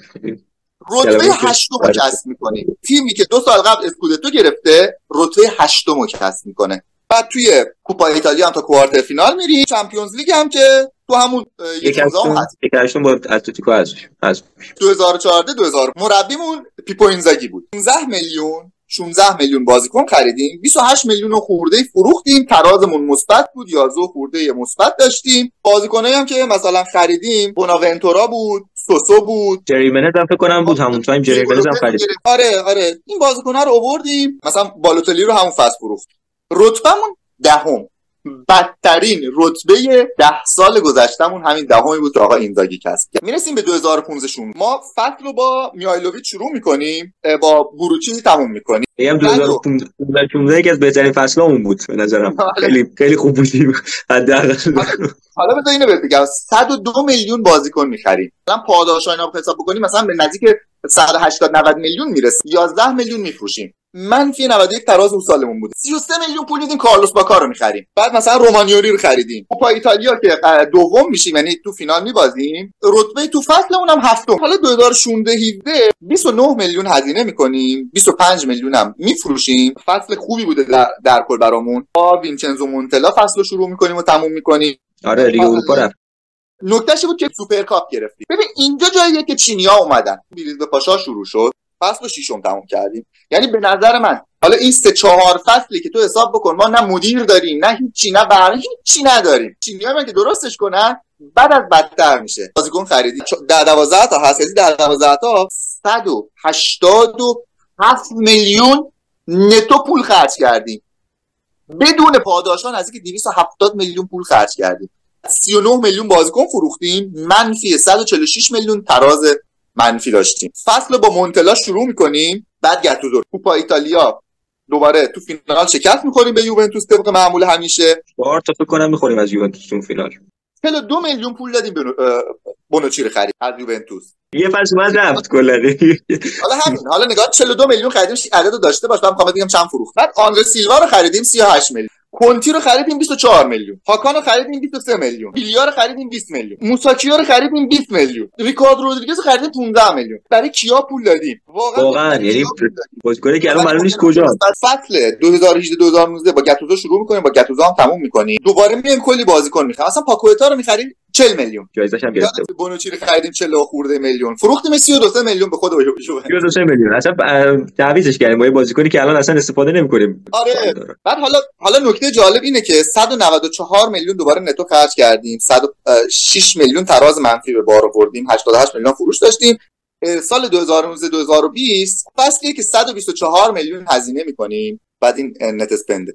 رتبه هشتم کسب می‌کنه. تیمی که دو سال قبل اسکودتو گرفته رتبه هشتم کسب می‌کنه. بعد توی کوپا ایتالیا هم تا quarter final میری. Champions League هم که تو همون یک هست. یک هشتم با اتلتیکو از 2014 2000 مربیمون پیپو اینزاگی بود. 15 میلیون 16 میلیون بازیکن خریدیم. 28 میلیون خورده فروختیم. ترازمون مثبت بود. 11 خورده مثبت داشتیم. بازیکنایی هم که مثلا خریدیم بوناونتورا بود سوسو بود. جرمی منز هم فکر کنم بود. همون تایم جرمی منز هم خرید. آره آره. این بازیکن‌ها رو آوردیم. مثلا بالوتلی رو همون فصل فروخت. رتبهمون دهم. بدترین رتبه ده سال گذشتممون همین دهمی بود که آقا اینزاگی کسب کرد. می‌رسیم به 2015 ما فصل رو با میایلوویچ شروع می‌کنیم با بروچی تموم می‌کنیم. هم 2015 یکی از بهترین فصلامون بود به نظرم. آره. خیلی خیلی خوب بودیم. حداقل. حالا بذار اینو بهت بگم. 102 میلیون بازیکن می‌خریم مثلا پاداش اینا حساب بکنیم مثلا به نزدیک 180 90 میلیون می‌رسه 11 میلیون میفروشیم. منفی 91 تراز اون سالمون بوده 33 میلیون پول میدیم کارلوس باکا رو می‌خریم. بعد مثلا رومانیوری رو خریدیم. کوپا ایتالیا که دوم میشیم یعنی تو فینال میبازیم. رتبه تو فصلمون هم هفتم. حالا 2016 17 29 میلیون هزینه می‌کنیم. 25 میلیون هم میفروشیم. فصل خوبی بوده در, در کل برامون. با وینچنزو مونتلا فصل رو شروع می‌کنیم و تموم می‌کنیم. آره لیگ اروپا رفت. نکتهش بود که سوپرکاپ گرفتیم ببین اینجا جاییه که چینیا اومدن. بریز به پاشا شروع شد. فصل ششم تموم کردیم. یعنی به نظر من حالا این سه چهار فصلی که تو حساب بکن ما نه مدیر داریم نه هیچی نه برنامه هیچی نداریم. چینی من که درستش کنن؟ بعد از بدتر میشه. بازیکن خریدی. در 12 تا هست. یعنی در 12 تا 187 میلیون نتو پول خرج کردیم. بدون پاداشان از اینکه 270 میلیون پول خرج کردیم. 39 میلیون بازیکن فروختیم. منفی 146 میلیون تراز منفی داشتیم. فصل با مونتلا شروع می‌کنیم. بعد گتوزو کوپا ایتالیا. دوباره تو فینال شکست می‌خوریم به یوونتوس طبق معمول همیشه. چهار تا فکر کنم می‌خوریم از یوونتوس تو فینال. دو میلیون پول دادیم به بونوچی رو خرید. از یوونتوس. یه فصل بعد رفت کلا حالا همین حالا نگاه 42 میلیون خریدیم عدد داشته باش من می‌خوام بگم چند فروخت. بعد آندر سیلوا رو خریدیم 38 میلیون. کنتی رو خریدیم 24 میلیون. هاکان رو خریدیم 23 میلیون. بیلیا رو خریدیم 20 میلیون. موساکیو رو خریدیم 20 میلیون. ریکارد رودریگز رو خریدیم 15 میلیون. برای کیا پول دادیم؟ واقعا واقعا یعنی بازیکن که الان معلوم نیست کجا فصل؟ 2018 2019 با گاتوزو شروع می‌کنیم با گاتوزو هم تموم می‌کنیم. دوباره میایم کلی بازیکن می‌خریم. مثلا پاکوتا رو می‌خریم 40 میلیون. جایزش هم گرفته بونوچی رو خریدیم 40 خورده میلیون. فروختیم 32 میلیون به خود 32 میلیون. اصلا تعویضش کردیم. با بازیکنی که الان اصلا استفاده نمی‌کنیم. آره. بعد حالا حالا نکته جالب اینه که 194 میلیون دوباره نتو خرج کردیم. 106 میلیون تراز منفی به بار آوردیم. 88 میلیون فروش داشتیم. سال 2019 2020 فصلیه که 124 میلیون هزینه می‌کنیم. بعد این نت اسپنده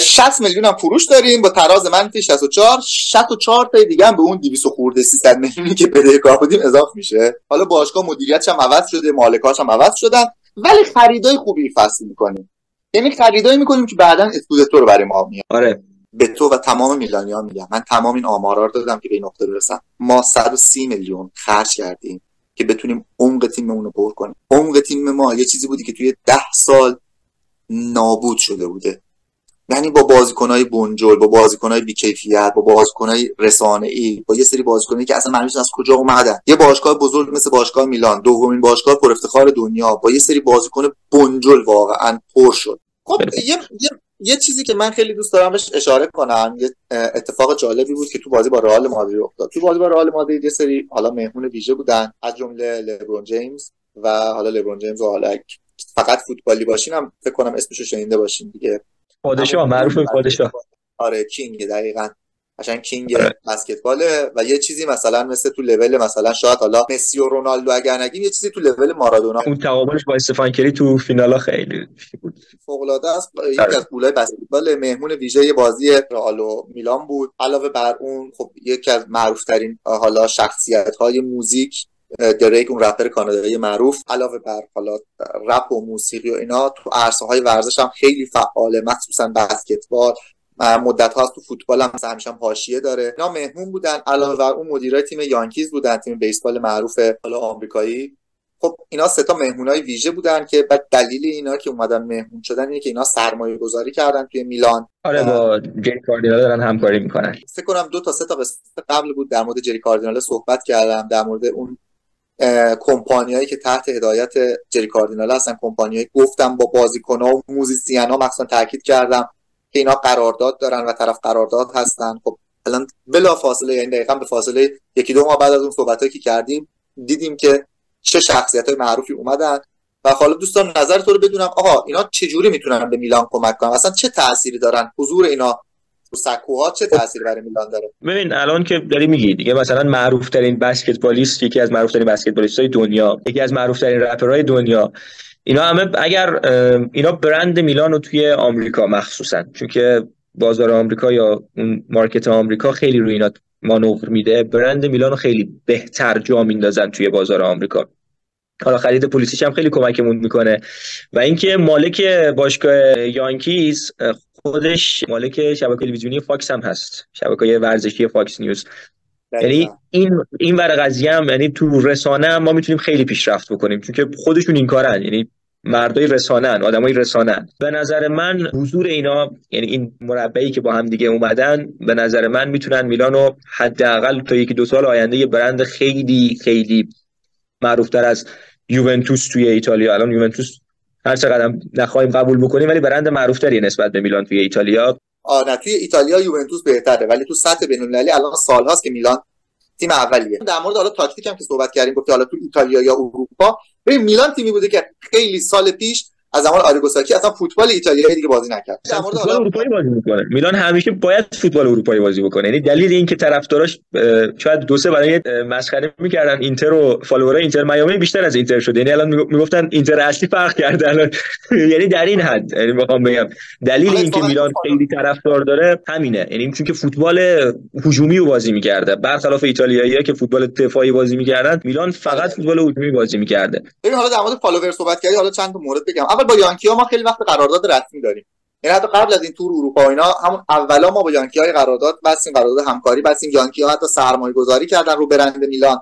60 میلیون هم فروش داریم. با تراز منفی 64 64 تا دیگه هم به اون 200 خورده 300 میلیونی که بدهکار بودیم اضافه میشه. حالا باشگاه مدیریتش هم عوض شده مالکاش هم عوض شدن ولی خریدای خوبی فصل می‌کنیم. یعنی خریدایی می‌کنیم که بعدا اسکودتو رو برای ما میاد. آره. به تو و تمام میلانیا میگم. من تمام این آمارا رو دادم که به این نقطه برسم. ما 130 میلیون خرج کردیم که بتونیم عمق تیممون رو پر کنیم. عمق تیم ما یه چیزی بودی که توی ده سال نابود شده بوده. یعنی با بازیکنهای بنجل با بازیکنهای بیکیفیت با بازیکنهای ای با یه سری بازیکنایی که اصلا معلوم از کجا اومدن. یه باشگاه بزرگ مثل باشگاه میلان دومین باشگاه پر افتخار دنیا با یه سری بازیکن بنجل واقعا پر شد. خب یه, یه یه چیزی که من خیلی دوست دارم بهش اشاره کنم یه اتفاق جالبی بود که تو بازی با رئال مادرید افتاد. تو بازی با رئال مادرید یه سری حالا مهمون ویژه بودن از جمله لبرون جیمز و حالا لبرون جیمز و حالا فقط فوتبالی باشین هم فکر کنم اسمشو شنیده باشین دیگه. پادشاه معروف پادشاه. آره کینگ دقیقا. قشنگ کینگ آره. بسکتباله و یه چیزی مثلا مثل تو لول مثلا شاید حالا مسی و رونالدو اگر نگیم یه چیزی تو لول مارادونا. اون تقابلش با استفان کری تو فینالا خیلی بود. فوق العاده است یکی آره. از پولای بسکتبال مهمون ویژه بازی رئال و میلان بود. علاوه بر اون خب یکی از معروف ترین حالا شخصیت های موزیک دریک اون رپر کانادایی معروف علاوه بر حالا رپ و موسیقی و اینا تو عرصه های ورزش هم خیلی فعاله مخصوصا بسکتبال. مدت هاست تو فوتبال هم همیشه حاشیه داره. اینا مهمون بودن علاوه بر اون مدیرای تیم یانکیز بودن تیم بیسبال معروف حالا آمریکایی. خب اینا سه تا مهمونای ویژه بودن که بعد دلیل اینا که اومدن مهمون شدن اینه که اینا سرمایه گذاری کردن توی میلان. آره با جری کاردینال دارن همکاری می‌کنن. فکر کنم دو تا سه تا قبل بود در مورد جری کاردینال صحبت کردم در مورد اون کمپانیایی که تحت هدایت جری کاردینال هستن کمپانیایی گفتم با بازیکن‌ها و موزیسین‌ها مخصوصا تاکید کردم که اینا قرارداد دارن و طرف قرارداد هستن. خب الان بلا فاصله یعنی دقیقا به فاصله یکی دو ماه بعد از اون صحبتایی که کردیم دیدیم که چه شخصیت های معروفی اومدن و حالا دوستان نظر تو رو بدونم آها اینا چجوری می‌تونن به میلان کمک کنن؟ اصلا چه تأثیری دارن حضور اینا سکوها چه تأثیری برای میلان داره؟ ببین الان که داری میگی دیگه مثلا معروف ترین بسکتبالیست یکی از معروف ترین بسکتبالیست های دنیا یکی از معروف ترین رپرهای دنیا. اینا همه اگر اینا برند میلان رو توی آمریکا مخصوصا چون که بازار آمریکا یا اون مارکت آمریکا خیلی روی اینا مانور میده برند میلان رو خیلی بهتر جا میندازن توی بازار آمریکا. حالا خرید پلیسیش هم خیلی کمکمون می‌کنه. و اینکه مالک باشگاه یانکیز خودش مالک شبکه تلویزیونی فاکس هم هست. شبکه ورزشی فاکس نیوز. یعنی این این ور قضیه هم یعنی تو رسانه هم ما می‌تونیم خیلی پیشرفت بکنیم چون که خودشون این کارن. یعنی مردای رسانن آدمای رسانن به نظر من حضور اینا یعنی این مربعی که با هم دیگه اومدن به نظر من می‌تونن میلانو حداقل تا یکی دو سال آینده یه برند خیلی خیلی معروفتر از یوونتوس توی ایتالیا. الان یوونتوس هر چقدر نخواهیم قبول بکنیم ولی برند معروفتری نسبت به میلان توی ایتالیا. آره توی ایتالیا یوونتوس بهتره ولی تو سطح بین‌المللی الان سالهاست که میلان تیم اولیه. در مورد حالا تاکتیک که صحبت کردیم گفت حالا تو ایتالیا یا اروپا ببین میلان تیمی بوده که خیلی سال پیش از زمان آریگوساکی اصلا فوتبال ایتالیایی دیگه بازی نکرد. در مورد فوتبال اروپایی بازی می‌کنه. میلان همیشه باید فوتبال اروپایی بازی بکنه. یعنی دلیل اینکه طرفداراش شاید دو سه برای مسخره می‌کردن. اینتر و follower ای اینتر. میامی بیشتر از اینتر شده یعنی الان می‌گفتن اینتر اصلی فرق کرده. الان یعنی در این حد. یعنی می‌خوام بگم. دلیل اینکه میلان خیلی طرفدار داره همینه. یعنی چون که فوتبال هجومی رو بازی می‌کرده. برخلاف ایتالیایی‌ها که فوتبال دفاعی بازی می‌کردن میلان فقط فوتبال هجومی بازی می‌کرده. ببین حالا در مورد follower صحبت کردی حالا چند تا مورد بگم. اول با یانکیا ما خیلی وقت قرارداد رسمی داریم. یعنی حتی قبل از این تور اروپا اینا همون اولا ما با یانکی های قرارداد بستیم قرارداد همکاری بستیم. یانکی ها حتی سرمایه گذاری کردن رو برند میلان.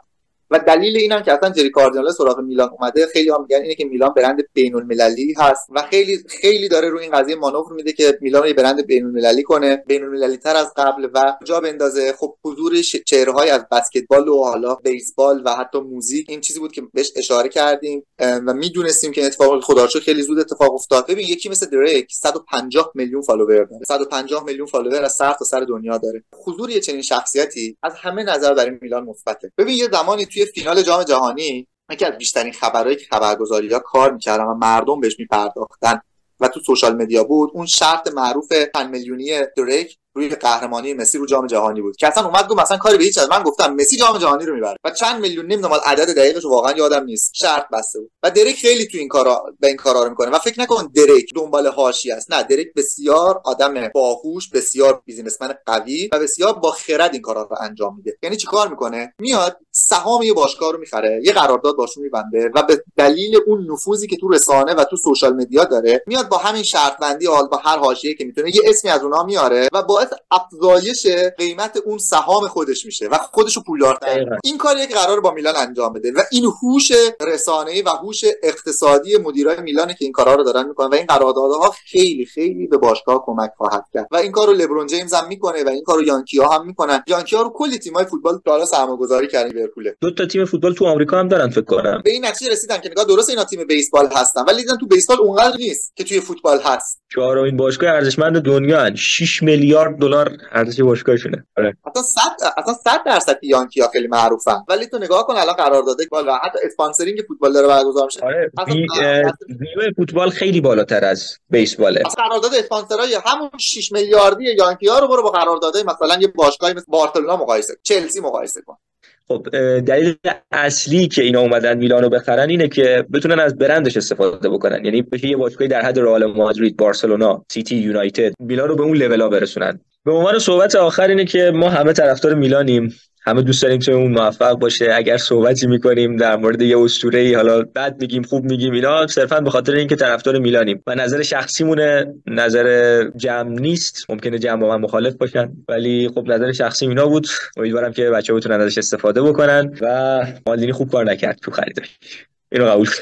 و دلیل اینم که اصلا جری کاردینال سراغ میلان اومده خیلی هم میگن اینه که میلان برند بین المللی هست و خیلی خیلی داره رو این قضیه مانور میده که میلان رو برند بین المللی کنه. بین المللی تر از قبل و جا بندازه. خب حضور چهره های از بسکتبال و حالا بیسبال و حتی موزیک این چیزی بود که بهش اشاره کردیم و می‌دونستیم که اتفاق خدا خیلی زود اتفاق افتاد. ببین یکی مثل دریک 150 میلیون follower داره. 150 میلیون follower از سر تا سر دنیا داره. حضور چنین شخصیتی از همه نظر برای میلان مثبته. ببین یه زمانی فینال جام جهانی یکی از بیشترین خبرهایی که خبرگزاری ها کار می‌کردن و مردم بهش میپرداختن و تو سوشال مدیا بود اون شرط معروف 5 میلیونی دریک روی قهرمانی مسی رو جام جهانی بود. که اصلا اومد گفت مثلا کاری به هیچ من گفتم مسی جام جهانی رو می‌بره. و چند میلیون نمی‌دونم عدد دقیقش واقعا یادم نیست. شرط بسته بود. و دریک خیلی تو این کارا به این کارا رو می‌کنه. و فکر نکن دریک دنبال حاشیه است. نه دریک بسیار آدم باهوش بسیار بیزینسمن قوی و بسیار با خرد این کارا رو انجام میده. یعنی چیکار می‌کنه؟ میاد سهام یه باشگاه رو می‌خره یه قرارداد باشون میبنده و به دلیل اون نفوذی که تو رسانه و تو سوشال مدیا داره میاد با همین شرط بندی حال با هر حاشیه که می‌تونه یه اسمی از اونها میاره و باعث افزایش قیمت اون سهام خودش میشه و خودشو پولدارتر. این کار یک قرار با میلان انجام بده و این هوش رسانه‌ای و هوش اقتصادی مدیرای میلانه که این کارا رو دارن می‌کنن و این قراردادها خیلی خیلی به باشگاه کمک خواهد کرد. و این کارو لبرون جیمز هم می‌کنه و این کارو یانکیا هم می‌کنن. یانکیا رو کلی تیمای فوتبال دارا سرمایه‌گذاری کردن لیورپول دو تا تیم فوتبال تو آمریکا هم دارن فکر کنم. به این نتیجه رسیدن که نگاه درست اینا تیم بیسبال هستن ولی دیدن تو بیسبال اونقدر نیست که توی فوتبال هست. چهارمین باشگاه ارزشمند دنیا 6 میلیارد دلار ارزش باشگاهشونه. آره. اصلا 100 اصلا 100 درصد یانکیا خیلی معروفن. ولی تو نگاه کن الان قرارداد فوتبال و حتی sponsoring فوتبال داره برگزار میشه. آره. ویو فوتبال خیلی بالاتر از بیسباله. اصلا قرارداد اسپانسرای همون 6 میلیاردی یانکیا رو برو با قراردادهای مثلا یه باشگاهی مثل بارسلونا مقایسه چلسی مقایسه کن. خب دلیل اصلی که اینا اومدن میلانو بخرن اینه که بتونن از برندش استفاده بکنن. یعنی بشه یه باشگاهی در حد رئال مادرید بارسلونا سیتی یونایتد. میلان رو به اون لولا برسونن. به عنوان صحبت آخر اینه که ما همه طرفدار میلانیم. همه دوست داریم تیممون موفق باشه. اگر صحبتی می‌کنیم در مورد یه اسطوره ای حالا بد میگیم خوب میگیم اینا صرفا به خاطر اینکه طرفدار میلانیم. و نظر شخصیمونه. نظر جمع نیست. ممکنه جمع با من مخالف باشن. ولی خب نظر شخصی اینا بود. امیدوارم که بچه بتونن ازش استفاده بکنن. و مالدینی خوب کار نکرد تو خریدش. اینو قبول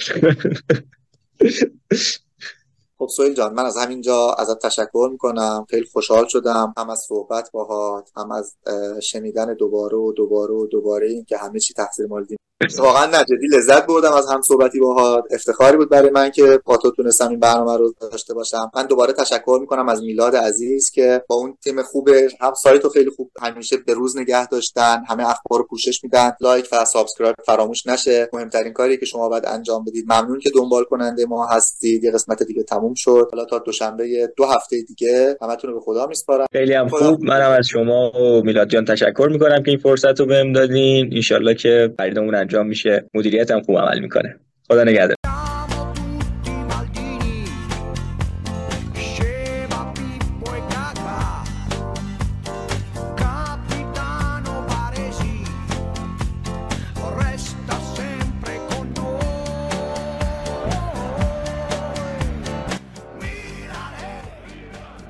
خب سهیل جان من از همینجا ازت تشکر می‌کنم. خیلی خوشحال شدم. هم از صحبت باهات هم از شنیدن دوباره و دوباره و دوباره این که همه چی تقصیر مالدینی واقعا نجدی لذت بردم از هم صحبتی باهات. افتخاری بود برای من که با تو تونستم این برنامه رو داشته باشم. من دوباره تشکر می‌کنم از میلاد عزیز که با اون تیم خوبه هم سایت رو خیلی خوب همیشه به روز نگه داشتن همه اخبار رو پوشش میدن. like و subscribe فراموش نشه. مهمترین کاری که شما باید انجام بدید. ممنون که دنبال کننده ما هستید. یه قسمت دیگه تموم شد. حالا تا دوشنبه دو هفته دیگه همتون رو به خدا میسپارم. خیلی هم خوب. منم از شما و میلاد جان تشکر می‌کنم که این فرصت رو بهم دادین. ان که انجام میشه مدیریت هم خوب عمل می‌کنه. خدا نگهدار.